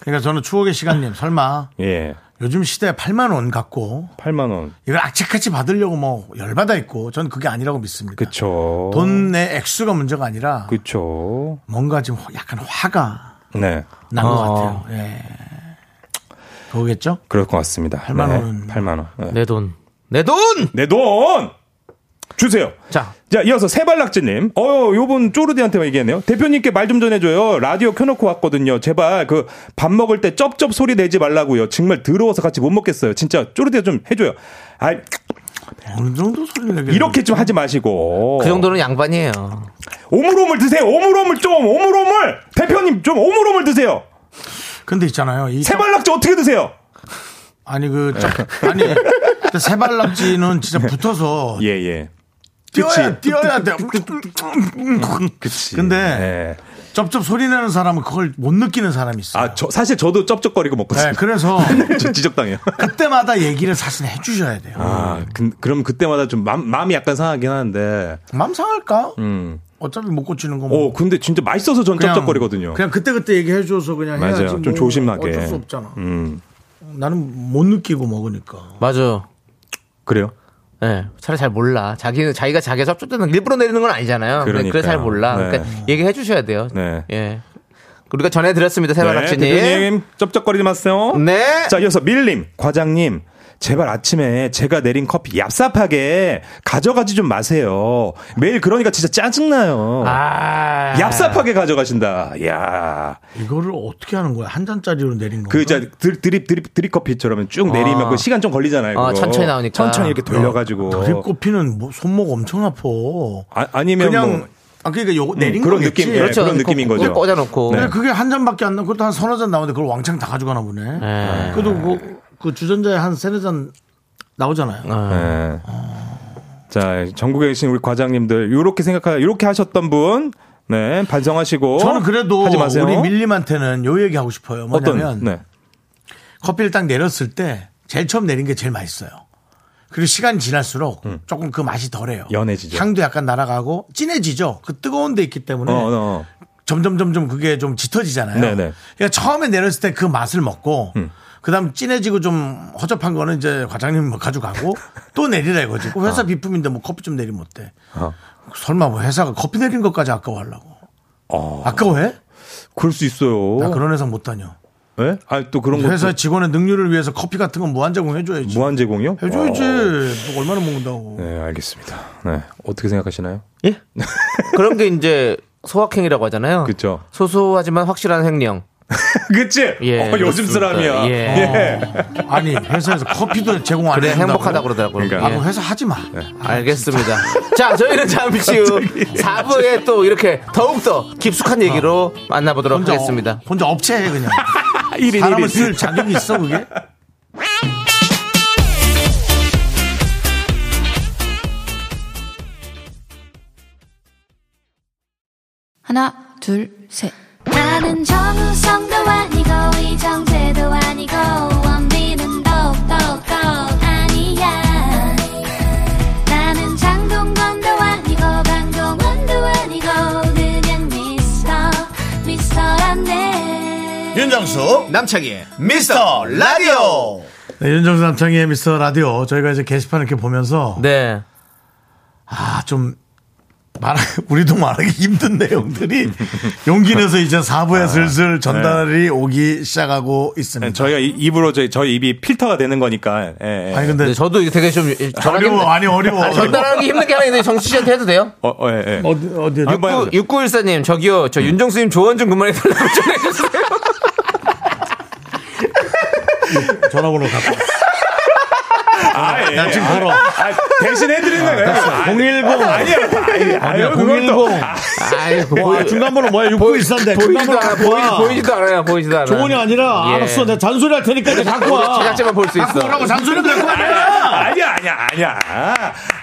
그러니까 저는 추억의 시간님 설마 예 요즘 시대에 8만 원 갖고 8만 원 이걸 악착같이 받으려고 뭐 열받아 있고 저는 그게 아니라고 믿습니다. 그쵸 돈의 액수가 문제가 아니라 그쵸 뭔가 지금 약간 화가 네 난것 어. 같아요. 예. 그거겠죠? 그럴 것 같습니다 8만 원은- 8만 원 네. 내 돈. 내 돈! 내 돈 주세요 자, 자, 이어서 세발낙지님. 어, 요분 쪼르디한테 얘기했네요. 대표님께 말 좀 전해줘요. 라디오 켜놓고 왔거든요. 제발 그 밥 먹을 때 쩝쩝 소리 내지 말라고요. 정말 더러워서 같이 못 먹겠어요. 진짜 쪼르디가 좀 해줘요. 아, 어느 정도 소리 내게 이렇게 좀 하지 마시고. 그 정도는 양반이에요. 오물오물 드세요. 오물오물 좀. 오물오물. 대표님 좀 오물오물 드세요. 근데 있잖아요. 이 세발낙지 어떻게 드세요? 아니 그 쩍- 아니 세발낙지는 진짜 붙어서 예, 예. 뛰어야 뛰어야 돼. 그치. 근데 예. 쩝쩝 소리 내는 사람은 그걸 못 느끼는 사람이 있어요. 아, 저, 사실 저도 쩝쩝거리고 먹거든요. 네, 그래서 저 지적당해요. 그때마다 얘기를 사실 해주셔야 돼요. 아, 그, 그럼 그때마다 좀 맘, 마음이 약간 상하긴 하는데. 맘 상할까? 음. 어차피 못 고치는 거. 뭐. 어, 근데 진짜 맛있어서 전 그냥- 쩝쩝거리거든요. 그냥 그때 그때 얘기해줘서 그냥 맞아요. 해야지. 좀뭐 조심하게. 어쩔 수 없잖아. 음. 나는 못 느끼고 먹으니까. 맞아. 그래요? 예, 차라리 잘 몰라. 자기는 자기가 자기가 섭섭때는 일부러 내리는 건 아니잖아요. 근데 그래. 잘 몰라. 네. 그러니까 얘기해 주셔야 돼요. 네. 예. 우리가 전해드렸습니다, 세발낙지님. 네, 쩝쩝거리지 마세요. 네. 자, 이어서 밀림, 과장님. 제발 아침에 제가 내린 커피 얍삽하게 가져가지 좀 마세요. 매일 그러니까 진짜 짜증나요. 아. 얍삽하게 가져가신다. 야 이거를 어떻게 하는 거야? 한 잔짜리로 내린 거. 그, 이제 드- 드립, 드립, 드립 커피처럼 쭉 내리면 아. 그 시간 좀 걸리잖아요. 아. 천천히 나오니까. 천천히 이렇게 돌려가지고. 드립 꼽히는 뭐 손목 엄청 아파. 아, 아니면 그냥 뭐. 아 그러니까 요거 내린 그런 거겠지. 느낌, 예, 그렇죠. 그런 느낌인 거죠. 꽂아놓고. 근데 그게 한 잔밖에 안 나고 그것도 한 서너 잔 나오는데 그걸 왕창 다 가져가나 보네. 네. 그래도 그, 그 주전자에 한 세네 잔 나오잖아요. 네. 자, 전국에 계신 우리 과장님들, 요렇게 생각하, 요렇게 하셨던 분, 네, 반성하시고. 저는 그래도 하지 마세요. 우리 밀림한테는 요 얘기 하고 싶어요. 뭐냐면 어떤, 네. 커피를 딱 내렸을 때 제일 처음 내린 게 제일 맛있어요. 그리고 시간이 지날수록 조금 그 맛이 덜해요. 음. 연해지죠. 향도 약간 날아가고 진해지죠. 그 뜨거운 데 있기 때문에 어, 어. 점점 점점 그게 좀 짙어지잖아요. 네네. 그러니까 처음에 내렸을 때 그 맛을 먹고 음. 그다음 진해지고 좀 허접한 거는 이제 과장님이 뭐 가져가고 또 내리라 이거지. 그 회사 비품인데 뭐 커피 좀 내리면 어때? 어. 설마 뭐 회사가 커피 내린 것까지 아까워하려고? 어, 아까워해? 그럴 수 있어요. 나 그런 회사 못 다녀. 예? 아니 또 그런 거 회사 직원의 능률을 위해서 커피 같은 건 무한 제공해 줘야지. 무한 제공이요? 해 줘야지. 어. 뭐 얼마나 먹는다고. 네, 알겠습니다. 네. 어떻게 생각하시나요? 예? 그런 게 이제 소확행이라고 하잖아요. 그쵸. 소소하지만 확실한 횡령. 그치? 예, 어, 요즘. 사람이야. 예. 예. 아니 회사에서 커피도 제공 안 그래 해준다고. 행복하다 그러더라고요. 그러니까. 아, 예. 회사 하지 마. 알겠습니다. 자, 저희는 잠시 후 4부에 또 이렇게 더욱더 깊숙한 얘기로 만나보도록 혼자 하겠습니다. 어, 혼자 업체 해 그냥. 1인 사람을 1인. 쓸 자격이 있어 그게? 하나, 둘, 셋. 나는 정우성도 아니고, 이정재도 아니고, 원빈은 더욱더 아니야. 나는 장동건도 아니고, 강동원도 아니고, 그냥 미스터, 미스터란데. 윤정수 남창희 미스터 라디오. 네, 윤정수 남창희의 미스터 라디오. 저희가 이제 게시판 이렇게 보면서 네. 아 좀 말 우리도 말하기 힘든 내용들이 용기 내서 이제 4부에 슬슬 전달이 오기 시작하고 있습니다. 네, 저희가 이- 입으로 저희, 저희 입이 필터가 되는 거니까. 예, 예. 아니 근데 네, 저도 되게 좀 어려워 아니 어려워. 아니, 전달하기 힘든 게 하나 있는데 정치 씨한테 해도 돼요? 어, 어, 예, 예. 어디 어디 한번 해보세요. 6914님, 저기요, 저 윤정수님 조언 좀 그만해 달라고 전해주세요. 전화번호 갖고. 아, 예. 나 지금 걸어. 아, 대신 해드리는 거예요. 아, 010. 아니야, 아니야, 아니야, 그걸 또- 010. 아이고, 와, 중간번호 뭐야? 6913인데. 보이지도 않아, 보이, 보이지도 않아요, 보이지도 않아요. 조언이 아니라 예. 알았어. 내가 잔소리 할 테니까 이제 갖고 와. 제작자만 볼 수 있어. 갖고 오라고 잔소리 갖고 와. 아니야, 아니야, 아니야.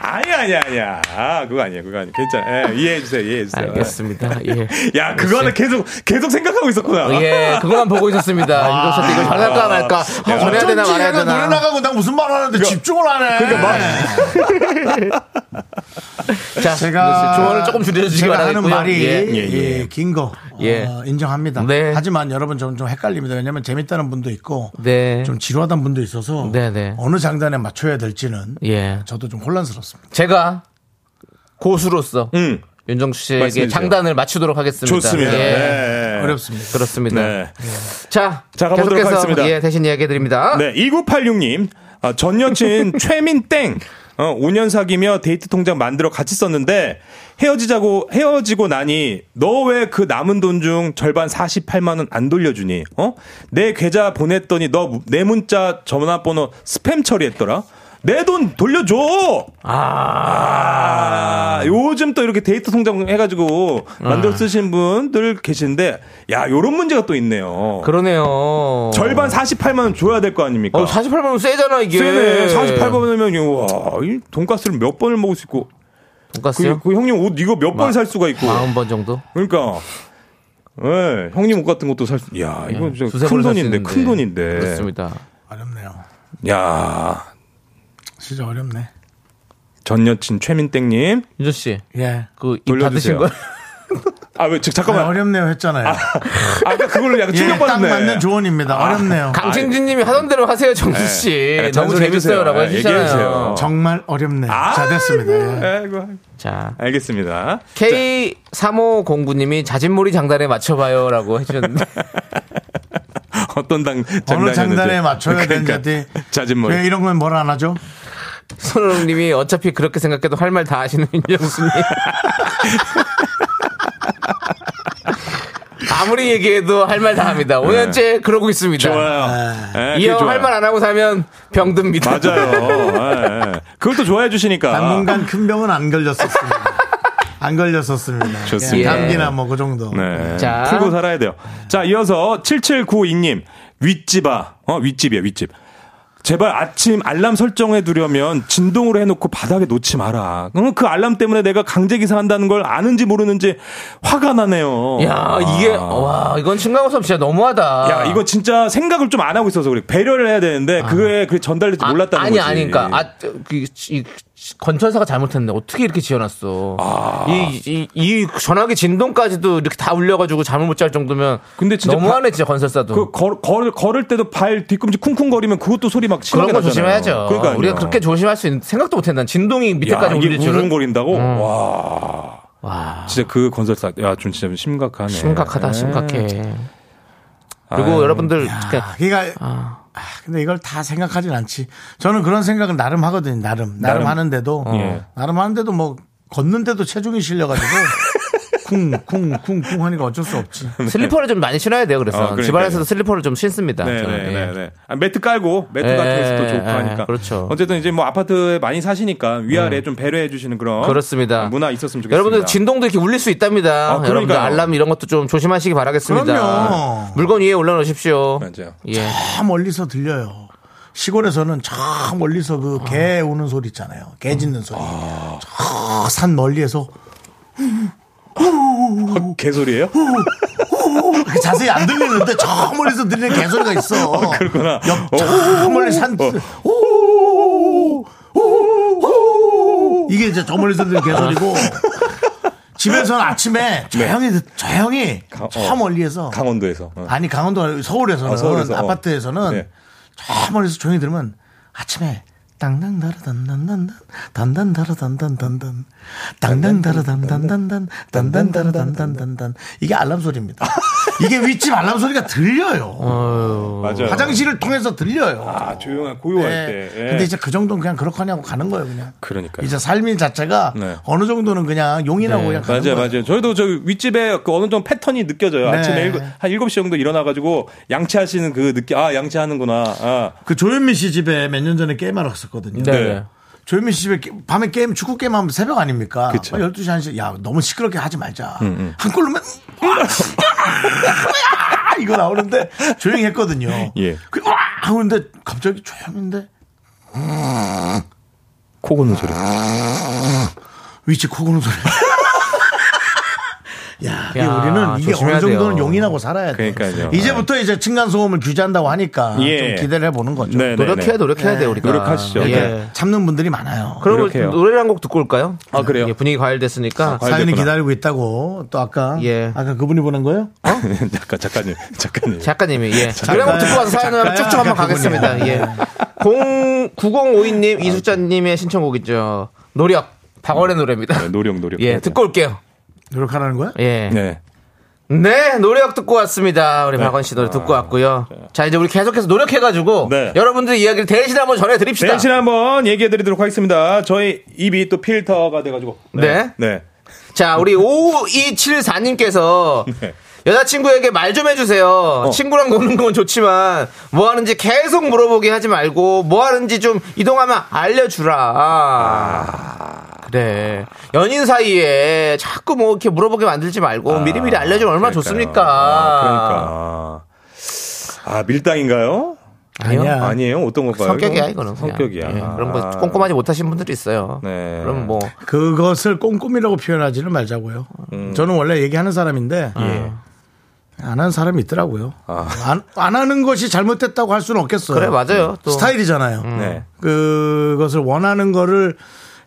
아니야, 아니야, 아니야. 아, 그거 아니야, 그거 아니야. 괜찮아. 예, 이해해주세요, 이해해주세요. 알겠습니다. 예. 야, 그거는 계속, 계속 생각하고 있었구나. 예, 그거만 보고 있었습니다. 윤정 씨한테 이걸 전할까 말까. 아, 전해야 되나 말아야 얘가 노래 되나. 나가고 나 무슨 말 하는데 집중을 안 해. 그러니까 자, 제가 조언을 조금 줄여주시기 바라겠고요. 하는 말이 예. 예, 예. 긴 거 예. 어, 인정합니다. 네. 하지만 여러분 좀, 좀 헷갈립니다. 왜냐하면 재밌다는 분도 있고 네. 좀 지루하다는 분도 있어서 네, 네. 어느 장단에 맞춰야 될지는 예. 저도 좀 혼란스럽습니다. 제가 고수로서 응. 윤정수 씨에게 말씀해 주세요. 장단을 맞추도록 하겠습니다. 좋습니다. 예. 네. 어렵습니다. 그렇습니다. 네. 자, 자, 가보도록 계속해서 하겠습니다. 예, 대신 이야기해 드립니다. 네, 2986님. 아, 전 여친 최민 땡. 어, 5년 사귀며 데이트 통장 만들어 같이 썼는데 헤어지자고 헤어지고 나니 너 왜 그 남은 돈 중 절반 48만 원 안 돌려주니? 어? 내 계좌 보냈더니 너 내 문자 전화번호 스팸 처리했더라. 내 돈 돌려줘. 아, 요즘 또 이렇게 데이트 통장 해가지고 만들어 쓰신 분들 계신데 야 요런 문제가 또 있네요. 그러네요. 절반 48만 원 줘야 될 거 아닙니까? 어, 48만 원 세잖아, 이게. 세네. 48만 원이면 와, 이 돈가스를 몇 번을 먹을 수 있고 그, 돈가스요? 그 형님 옷 이거 몇 번 살 수가 있고 40번 정도? 그러니까 예, 형님 옷 같은 것도 살 수. 야, 이거 진짜 두세 큰 돈인데. 큰 돈인데. 그렇습니다. 어렵네요. 야, 진짜 어렵네. 전 여친 최민땡님. 윤정 씨, 예. 그, 입 돌려주세요. 받으신 거예요? 아, 왜, 저, 아, 잠깐만. 어렵네요 했잖아요. 아까 그걸로 약간 예, 딱 충격받았네. 맞는 조언입니다. 어렵네요. 강진진 님이 하던 대로 하세요, 정수 씨. 네, 너무. 재밌어요. 라고 네, 해주시잖아요. 정말 어렵네요. 아, 자 됐습니다. 예. 아이고, 자, 알겠습니다. K3509 님이 자진몰이 장단에 맞춰봐요. 라고 해주셨는데. 어떤 당, 장단에. 맞춰야 그러니까, 되는지 자진머리. 왜 이런 건 뭘 안 하죠? 손호롱님이 어차피 그렇게 생각해도 할 말 다 하시는 윤정수님. 아무리 얘기해도 할 말 다 합니다. 5년째 그러고 있습니다. 좋아요. 예, 이 그게 형 좋아요. 할말 안 하고 살면 병듭니다. 맞아요. 예, 예. 그걸 또 좋아해 주시니까. 당분간 큰 병은 안 걸렸었습니다. 안 걸렸었습니다. 좋습니다. 예, 감기나 뭐 그 정도. 네. 자. 풀고 살아야 돼요. 자, 이어서 7792님. 윗집아. 어, 윗집이야, 윗집. 제발 아침 알람 설정해 두려면 진동으로 해놓고 바닥에 놓지 마라. 어, 그 알람 때문에 내가 강제 기사한다는 걸 아는지 모르는지 화가 나네요. 야, 이게, 와, 이건 신강호섭 진짜 너무하다. 야, 이거 진짜 생각을 좀 안 하고 있어서 그래. 배려를 해야 되는데 그게 그 전달될지 몰랐다는 아, 아니, 거지. 아니, 그니까, 아, 그, 이, 건설사가 잘못했네. 어떻게 이렇게 지어놨어. 아. 이, 이, 이 전화기 진동까지도 이렇게 다 울려가지고 잠을 못 잘 정도면. 근데 진짜 너무하네, 진짜 건설사도. 그 걸, 걸, 걸을 때도 발 뒤꿈치 쿵쿵거리면 그것도 소리 막 그런 거 나잖아요. 조심해야죠. 그러니까요. 우리가 그렇게 조심할 수 있는 생각도 못했난 진동이 밑에까지 울릴 줄은. 쿵쿵거린다고? 음. 와. 와, 진짜 그 건설사, 야, 좀 진짜 심각하네. 심각하다, 예. 심각해. 그리고 아유. 여러분들 야, 그러니까 아, 근데 이걸 다 생각하진 않지. 저는 그런 생각을 나름 하거든요. 나름. 나름, 나름. 하는데도 예. 나름 하는데도 뭐 걷는데도 체중이 실려가지고 쿵쿵쿵쿵 하니까 어쩔 수 없지. 슬리퍼를 좀 많이 신어야 돼요. 그래서 어. 집안에서도 슬리퍼를 좀 신습니다. 저는. 예. 네네 네. 아, 매트 깔고 매트 예, 같은 것도 좋고 예, 하니까. 그렇죠. 어쨌든 이제 뭐 아파트에 많이 사시니까 위아래 좀 배려해 주시는 그런 그렇습니다. 문화 있었으면 좋겠습니다. 여러분들 진동도 이렇게 울릴 수 있답니다. 아. 여러분들 알람 이런 것도 좀 조심하시기 바라겠습니다. 그럼요. 물건 위에 올려놓으십시오. 맞아요. 예. 참 멀리서 들려요. 시골에서는 저 멀리서 그 개 우는 소리 있잖아요. 개 짖는 소리. 저 산 멀리에서 어, 개소리예요? 그렇게 자세히 안 들리는데 저 멀리서 들리는 개소리가 있어. 그렇구나. 옆, 저 멀리 산. 오. 이게 이제 저 멀리서 들리는 개소리고. 집에서는 아침에 조용히, 듣- 조용히 가- 저 어. 멀리에서. 강원도에서. 어. 아니, 강원도, 서울에서는, 아, 서울에서, 어. 아파트에서는 네. 저 멀리서 조용히 들으면 아침에 땅땅다라단단단단 단단다라단단단단 땅땅다라단단단단 단단다라단단단단 이게 알람 소리입니다. 이게 윗집 알람 소리가 들려요. 맞아요. 화장실을 통해서 들려요. 아, 조용한 고요할 네. 때. 예. 근데 이제 그 정도는 그냥 그렇거냐고 가는 거예요, 그냥. 그러니까요. 이제 삶이 자체가 네. 어느 정도는 그냥 용이라고 네. 그냥 가는 맞아요, 거예요. 맞아요. 저희도 저 윗집에 그 어느 정도 패턴이 느껴져요. 네. 아침에 일곱- 한 7시 정도 일어나가지고 양치하시는 그 느낌, 아, 양치하는구나. 아. 그 조현민 씨 집에 몇 년 전에 게임하러 갔었거든요. 네. 네. 조현민 씨 집에 게- 밤에 게임 축구 게임 하면 새벽 아닙니까? 그쵸. 12시 1시 야 너무 시끄럽게 하지 말자. 한 골로면 이거 나오는데 조용히 했거든요. 예. 그, 와! 하는데 갑자기 조용한데 코 고는 소리. 위치 코 고는 소리. 야, 이게 야, 우리는 이게 어느 정도는 돼요. 용인하고 살아야 돼. 그러니까요. 이제부터 이제 층간 소음을 규제한다고 하니까 예. 좀 기대를 해보는 거죠. 네, 네. 노력해야 노력해야 돼요 우리가. 노력하시죠. 예. 네. 참는 분들이 많아요. 그럼 노력해요. 노래 한곡 듣고 올까요? 아, 그래요? 예, 분위기 과열됐으니까. 과열- 사연이. 기다리고 있다고 또 아까 예. 아까 그분이 보낸 거예요? 잠깐, 작가님, 작가님. 작가님이 예. 노래 한곡 듣고 와서 사연을 쭉쭉 한번 가겠습니다. 예. 0 9052님 이수자님의 신청곡이죠. 노력 박원의 노래입니다. 네, 노력, 노력. 예, 듣고 올게요. 노력하라는 거야? 예. 네. 네, 노력 듣고 왔습니다. 우리 박원 씨 노래 듣고 왔고요. 자, 이제 우리 계속해서 노력해가지고 네. 여러분들 이야기를 대신 한번 전해드립시다. 대신 한번 얘기해 드리도록 하겠습니다. 저희 입이 또 필터가 돼가지고. 네. 네. 자, 우리 5274님께서 네. 여자친구에게 말 좀 해주세요. 친구랑 노는 건 좋지만 뭐 하는지 계속 물어보게 하지 말고 뭐 하는지 좀 이동하면 알려주라. 그래. 연인 사이에 자꾸 뭐 이렇게 물어보게 만들지 말고 미리미리 알려주면 얼마나 그러니까요. 좋습니까? 아, 그러니까. 아, 밀당인가요? 아니야. 아니에요? 어떤 건가요? 성격이야 이거? 이거는. 성격이야. 예, 그런 거 꼼꼼하지 못하신 분들이 있어요. 네. 그럼 뭐 그것을 꼼꼼이라고 표현하지는 말자고요. 저는 원래 얘기하는 사람인데 예. 안 하는 사람이 있더라고요. 안, 안 하는 것이 잘못됐다고 할 수는 없겠어요. 그래 맞아요. 또 스타일이잖아요. 네. 그것을 원하는 거를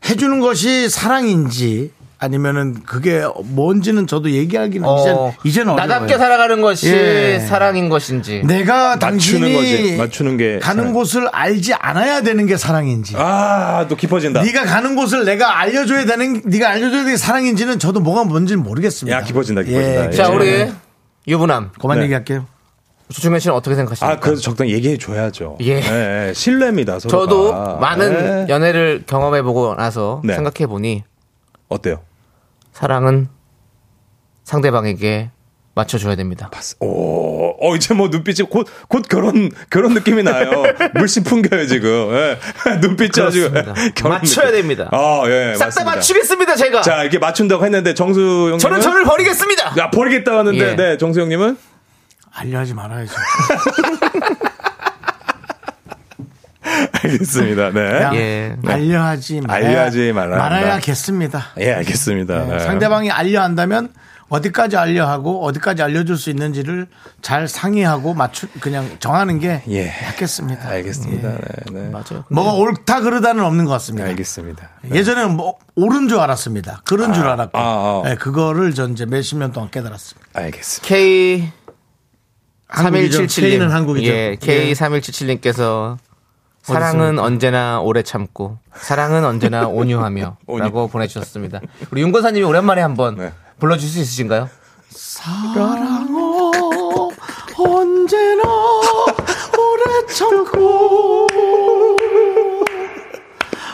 해주는 것이 사랑인지 아니면은 그게 뭔지는 저도 얘기하기는 어, 이제 이제는 어려워요. 나답게 살아가는 것이 예. 사랑인 것인지. 내가 당신이 거지. 맞추는 게 가는 사랑. 곳을 알지 않아야 되는 게 사랑인지. 아, 또 깊어진다. 네가 가는 곳을 내가 알려줘야 되는 네가 알려줘야 되는 게 사랑인지는 저도 뭐가 뭔지는 모르겠습니다. 야, 깊어진다, 깊어진다. 예, 자, 예. 우리 유부남 그만 네. 얘기할게요. 조충현 씨는 어떻게 생각하십니까? 아, 그래서 적당히 얘기해 줘야죠. 예. 예, 예. 신뢰입니다, 서로가. 저도 많은 예. 연애를 경험해 보고 나서 네. 생각해 보니 어때요? 사랑은 상대방에게 맞춰줘야 됩니다. 오, 어, 이제 뭐 눈빛이 곧, 곧 결혼, 결혼 느낌이 나요. 물씬 풍겨요, 지금. 예. 눈빛이 아주. 그렇습니다. 결혼 맞춰야 느낌. 됩니다. 아, 예. 싹다 맞습니다. 맞추겠습니다, 제가. 자, 이렇게 맞춘다고 했는데, 정수 형님. 저는 저를 버리겠습니다. 야, 버리겠다 하는데, 예. 네, 정수 형님은? 알려하지 말아야죠. 알겠습니다. 네. 예. 알려하지 말아야, 알려하지 말아야 한다. 말아야겠습니다. 예, 알겠습니다. 네, 네. 상대방이 알려한다면 어디까지 알려 하고 어디까지 알려줄 수 있는지를 잘 상의하고 맞추 그냥 정하는 게 예. 낫겠습니다. 알겠습니다. 예. 네, 네. 맞아요. 뭐가 옳다 그르다는 없는 것 같습니다. 알겠습니다. 예전에는 뭐 옳은 줄 알았습니다. 그런 줄 알았고 아, 아. 네, 그거를 전 이제 몇십 년 동안 깨달았습니다. 알겠습니다. K 한국이죠. 3177님. K는 한국이죠. 예, K3177님께서 사랑은 언제나 오래 참고 사랑은 언제나 온유하며 온유. 라고 보내주셨습니다. 우리 윤건사님이 오랜만에 한번 네. 불러줄 수 있으신가요? 사랑어 언제나 참고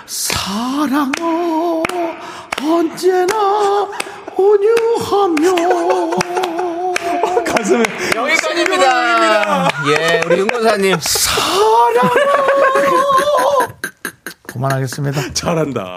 사랑어 언제나 온유하며 가슴에 여기까지입니다. 예, 우리 윤건사님. 그만하겠습니다. 잘한다.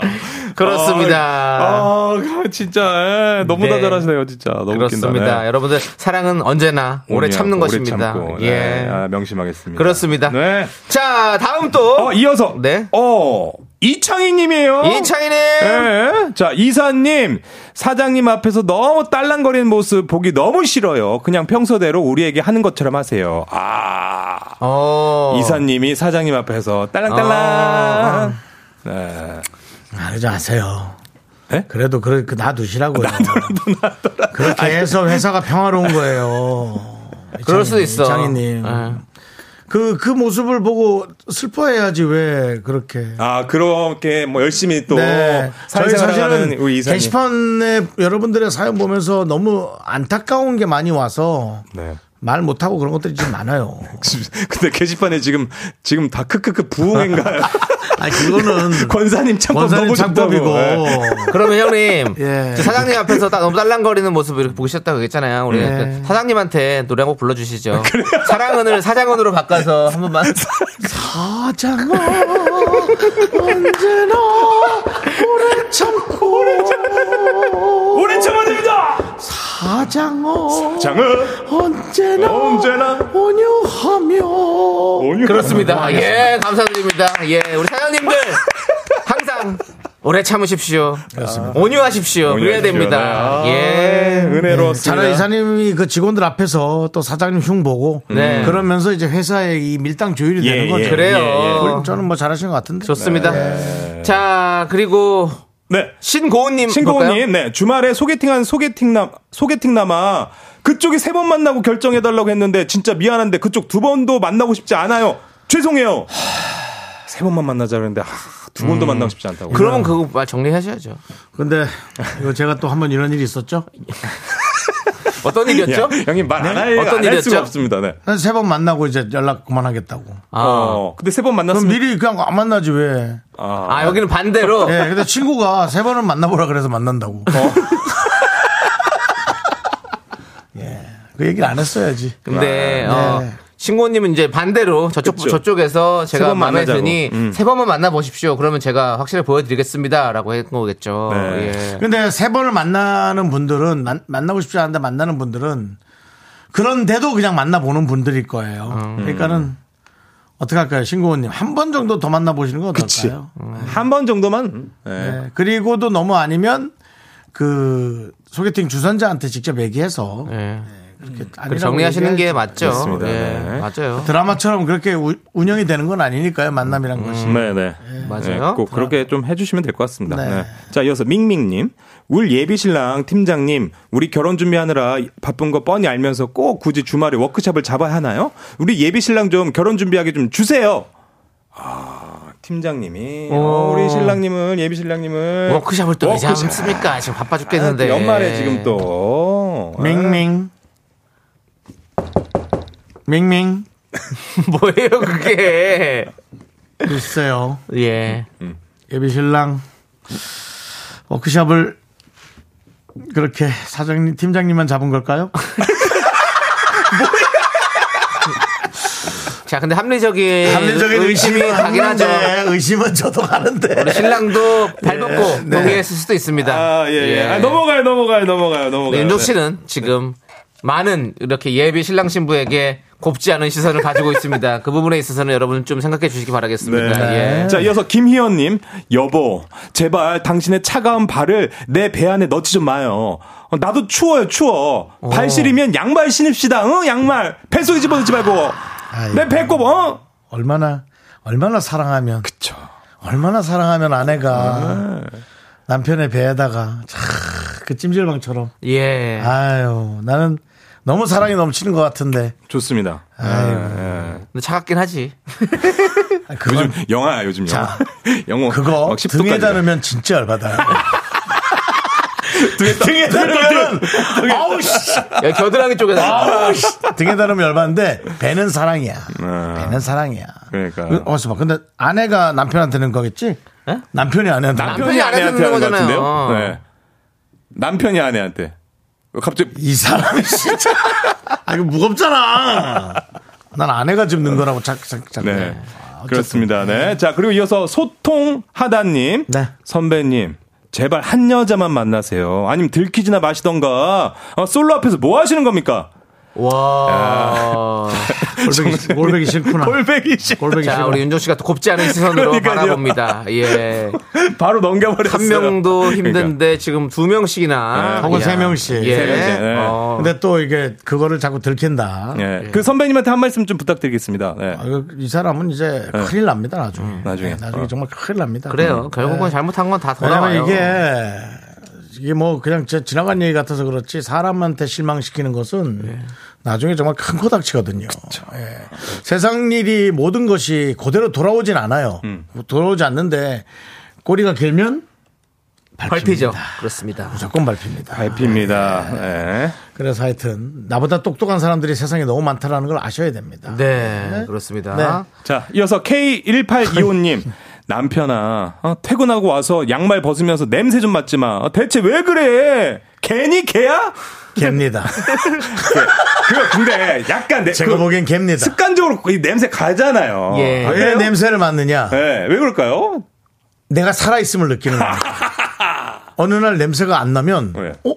그렇습니다. 아, 아, 진짜 예, 너무 다 네. 잘하시네요, 진짜. 너무 그렇습니다. 웃긴다. 네. 여러분들 사랑은 언제나 오래 참는 오래 것입니다. 참고, 예. 네, 아, 명심하겠습니다. 그렇습니다. 네. 자, 다음 또 어, 이어서. 네. 어, 이창희님이에요. 이창희님. 예. 자, 이사님. 사장님 앞에서 너무 딸랑거리는 모습 보기 너무 싫어요. 그냥 평소대로 우리에게 하는 것처럼 하세요. 아. 어. 이사님이 사장님 앞에서 딸랑딸랑. 아. 네. 그러지 마세요. 네? 그래도 그래 그 놔두시라고요. 그렇게 해서 회사가 평화로운 거예요. 그럴 수도 있어. 장희님. 예. 그, 그 모습을 보고 슬퍼해야지 왜 그렇게. 아, 그렇게 뭐 열심히 또 네. 저희 사실은 우리 이사님. 게시판에 여러분들의 사연 보면서 너무 안타까운 게 많이 와서 네. 말 못하고 그런 것들이 좀 많아요. 근데 게시판에 지금 지금 다 크크크 부흥인가요? 아니, 그거는 권사님 창법 너무 창법이고. 좋다고. 그러면 형님 예. 저 사장님 앞에서 딱 너무 딸랑거리는 모습을 이렇게 보기 싫다고 했잖아요. 우리 네. 그 사장님한테 노래 한 곡 불러주시죠. 사랑은을 사장은으로 바꿔서 한 번만. 사장아 언제나 오래 참고 오래 참아야 됩니다. 사장아 장은 언제나 언제나 온유하며 온유. 그렇습니다. 예, 감사드립니다. 예, 우리 사장님들 항상 오래 참으십시오. 온유하십시오. 그래야 온유하십시오. 됩니다. 네. 아, 예. 은혜로웠습니다. 차라리 이사님이 그 직원들 앞에서 또 사장님 흉 보고 네. 그러면서 이제 회사의 이 밀당 조율이 예, 되는 거죠. 예, 그래요. 그걸 저는 뭐 잘하신 것 같은데. 좋습니다. 자, 그리고 네. 신고은님. 신고님, 네. 주말에 소개팅한 소개팅남, 소개팅남아. 그쪽이 세 번 만나고 결정해달라고 했는데, 진짜 미안한데, 그쪽 두 번도 만나고 싶지 않아요. 죄송해요. 세 번만 만나자 그랬는데, 하, 두 번도 만나고 싶지 않다고. 그러면 그거 말 정리하셔야죠. 근데 이거 제가 또 한 번 이런 일이 있었죠. 어떤 일이었죠? 야, 형님 말 안 할, 어떤 안할 일이었죠? 수가 없습니다. 네. 세 번 만나고 이제 연락 그만하겠다고. 아, 어, 근데 세번 그럼 만났으면. 미리 그냥 안 만나지 왜? 아, 아, 여기는 반대로. 예, 근데 친구가 세 번은 만나보라 그래서 만난다고. 어. 예, 그 얘기를 안 했어야지. 근데 아, 어, 네. 신고님은 이제 반대로 저쪽 그쵸. 저쪽에서 제가 번 마음에 만나자고. 드니 음. 세 번만 만나 보십시오. 그러면 제가 확실히 보여드리겠습니다라고 했던 거겠죠. 네. 예. 근데 세 번을 만나는 분들은 만, 만나고 싶지 않은데 만나는 분들은 그런데도 그냥 만나보는 분들일 거예요. 음. 그러니까는 어떻게 할까요, 신고원님 한 번 정도 더 만나보시는 건. 어떨까요? 한번 정도만. 네. 네. 그리고도 너무 아니면 그 소개팅 주선자한테 직접 얘기해서 예. 그렇게 그리고 아니라고 정리하시는 게. 맞죠. 그렇습니다. 예, 네. 맞아요. 드라마처럼 그렇게 우- 운영이 되는 건 아니니까요, 만남이란 것이. 네네. 맞아요. 꼭 그렇게 좀 해주시면 될 것 같습니다. 네. 네. 자, 이어서 밍밍님. 울 예비신랑 팀장님, 우리 결혼 준비하느라 바쁜 거 뻔히 알면서 꼭 굳이 주말에 워크숍을 잡아야 하나요? 우리 예비신랑 좀 결혼 준비하게 좀 주세요. 아, 팀장님이. 어, 우리 신랑님을, 예비 신랑님을. 워크숍을 또 이제 워크숍. 습니까 지금 바빠 아, 죽겠는데. 또 연말에 지금 또. 밍밍. 밍밍. 뭐예요 그게? 글쎄요. 예. 예비 신랑 워크숍을 그렇게 사장님, 팀장님만 잡은 걸까요? 자, 근데 합리적인, 의심이 가긴 하죠. 의심은 저도 가는데. 우리 신랑도 발 벗고 네. 동의했을 수도 있습니다. 아, 예, 예. 아, 넘어가요, 넘어가요, 넘어가요, 넘어가요. 네, 윤종 씨는 지금 많은 이렇게 예비 신랑 신부에게 곱지 않은 시선을 가지고 있습니다. 그 부분에 있어서는 여러분 좀 생각해 주시기 바라겠습니다. 네. 예. 자, 이어서 김희연님, 여보, 제발 당신의 차가운 발을 내 배 안에 넣지 좀 마요. 어, 나도 추워요, 추워. 발 시리면 양말 신읍시다, 응? 양말. 뱃속에 집어넣지 말고. 아이고. 내 배꼽, 어? 얼마나, 얼마나 사랑하면, 그쵸. 얼마나 사랑하면 아내가 아. 남편의 배에다가, 차, 그 찜질방처럼. 예. 아유, 나는 너무 사랑이 넘치는 것 같은데. 좋습니다. 아이고. 예, 예. 근데 차갑긴 하지. 그건, 요즘 영화야, 요즘 영화. 자, 영어. 그거 막 등에 10도까지. 다르면 진짜 열받아요. 등에 다르면 아우 씨. 야, 겨드랑이 쪽에다. 아우 씨. 등에 다르면 열받는데 배는 사랑이야. 배는 사랑이야. 그러니까. 그, 어서 봐. 근데 아내가 남편한테는 거겠지? 에? 남편이 아내한테. 남편이 남편이 아내한테 하는 것 그런 같은데요? 거잖아요. 네. 남편이 아내한테. 갑자기 이 사람이 진짜. 아, 이거 무겁잖아. 난 아내가 지금 는 거라고 착, 착, 착. 네. 아. 그렇습니다. 네. 자, 그리고 이어서 소통하다님. 네. 선배님. 제발 한 여자만 만나세요. 아니면 들키지나 마시던가. 어, 솔로 앞에서 뭐 하시는 겁니까? 와. 골뱅이, 골뱅이 싫구나. 꼴배기 싫 골뱅이 자, 싫어. 우리 윤종 씨가 곱지 않은 시선으로 그러니까요. 바라봅니다. 예. 바로 넘겨버렸어요. 한 명도 그러니까. 힘든데 지금 두 명씩이나. 혹은 야. 세 명씩. 예. 세 명씩, 네. 어. 근데 또 이게 그거를 자꾸 들킨다. 예. 그 선배님한테 한 말씀 좀 부탁드리겠습니다. 네. 아, 이 사람은 이제 큰일 납니다, 나중에. 나중에. 네, 나중에 어. 정말 큰일 납니다. 그래요. 결국은 잘못한 건다 왜냐면 돌아와요. 이게 이게 뭐 그냥 저 지나간 얘기 같아서 그렇지 사람한테 실망시키는 것은 네. 나중에 정말 큰 코닥치거든요. 예. 세상 일이 모든 것이 그대로 돌아오진 않아요. 음. 돌아오지 않는데 꼬리가 길면. 밟힙니다. 그렇습니다. 무조건 밟힙니다. 발피입니다. 네. 그래서 하여튼 나보다 똑똑한 사람들이 세상에 너무 많다라는 걸 아셔야 됩니다. 네, 그렇습니다. 네. 자, 이어서 K1825님. 남편아, 어, 퇴근하고 와서 양말 벗으면서 냄새 좀 맡지 마. 어, 대체 왜 그래? 괜히 개야? 갭니다. 그거 근데 약간 내, 제가 그 보기엔 갭니다. 습관적으로 이 냄새 가잖아요. 예. 왜 냄새를 맡느냐? 네, 왜 그럴까요? 내가 살아있음을 느끼는 겁니다. 어느 날 냄새가 안 나면, 왜? 어?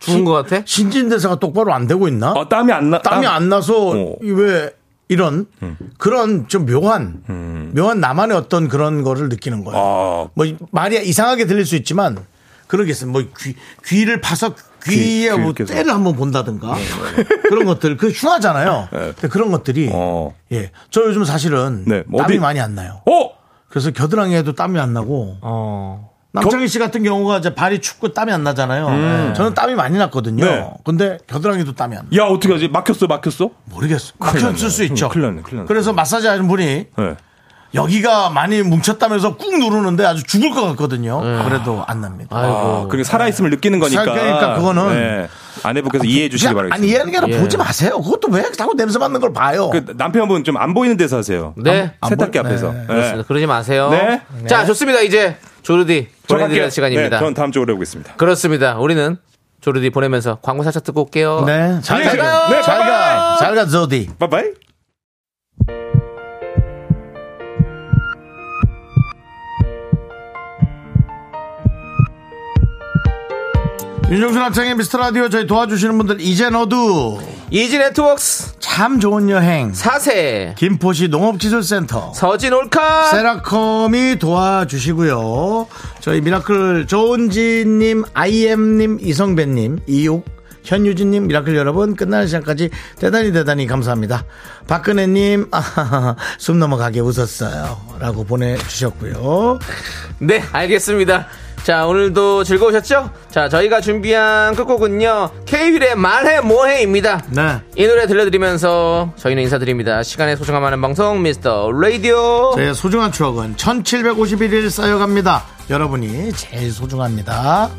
죽은 것 같아? 신진대사가 똑바로 안 되고 있나? 어, 땀이 안 나. 땀이 땀- 안 나서 어. 이왜 이런 그런 좀 묘한 묘한 나만의 어떤 그런 거를 느끼는 거예요. 아, 뭐 말이 이상하게 들릴 수 있지만 그러겠어요. 뭐 귀, 귀를 파서 귀에 귀 뭐 때를 한번 본다든가 그런 것들 그 흉하잖아요. 근데 그런 것들이 어. 예. 저 요즘 사실은 네, 뭐 땀이 어디- 많이 안 나요. 어? 그래서 겨드랑이에도 땀이 안 나고 어. 남창희 씨 같은 경우가 이제 발이 춥고 땀이 안 나잖아요. 저는 땀이 많이 났거든요. 음. 네. 근데 겨드랑이도 땀이 안 나. 야, 어떻게 하지? 막혔어, 막혔어? 모르겠어. 큰일 막혔을 수. 있죠. 큰일 났네, 큰일 났네. 그래서 마사지 하는 분이 네. 여기가 많이 뭉쳤다면서 꾹 누르는데 아주 죽을 것 같거든요. 그래도 안 납니다. 아이고. 아, 그리고 살아있음을 느끼는 거니까. 그러니까 그거는 네. 아내분께서 이해해 주시기 바라겠습니다. 아니 이해하는 게 아니라 보지 마세요. 그것도 왜 자꾸 냄새 맡는 걸 봐요. 그 남편분 좀 안 보이는 데서 하세요. 네. 안 세탁기 보이- 앞에서. 네. 네. 그렇습니다. 그러지 마세요. 네. 자, 좋습니다. 이제 조르디 저 보내드리는 갈게요. 시간입니다. 네, 전 다음 주에 오겠습니다. 그렇습니다. 우리는 조르디 보내면서 광고 살짝 듣고 올게요. 네, 잘 안녕히 가, 계세요. 네, 잘 바이바이. 가, 잘 가, 조디. 빠이빠이. 윤정수 남창희 미스터 라디오 저희 도와주시는 분들 이제 너도 이지 네트워크스 참 좋은 여행 4세 김포시 농업기술센터 서진 올카 세라컴이 도와주시고요. 저희 미라클 조은지님, 아이엠님, 이성배님, 이육, 현유진님, 미라클 여러분 끝나는 시간까지 대단히 대단히 감사합니다. 박근혜님, 아하하, 숨 넘어가게 웃었어요. 라고 보내주셨고요. 네, 알겠습니다. 자, 오늘도 즐거우셨죠? 자, 저희가 준비한 끝곡은요. 케이윌의 말해 뭐해입니다. 네. 이 노래 들려드리면서 저희는 인사드립니다. 시간의 소중함 하는 방송 미스터 라디오. 저의 소중한 추억은 1751일 쌓여갑니다. 여러분이 제일 소중합니다.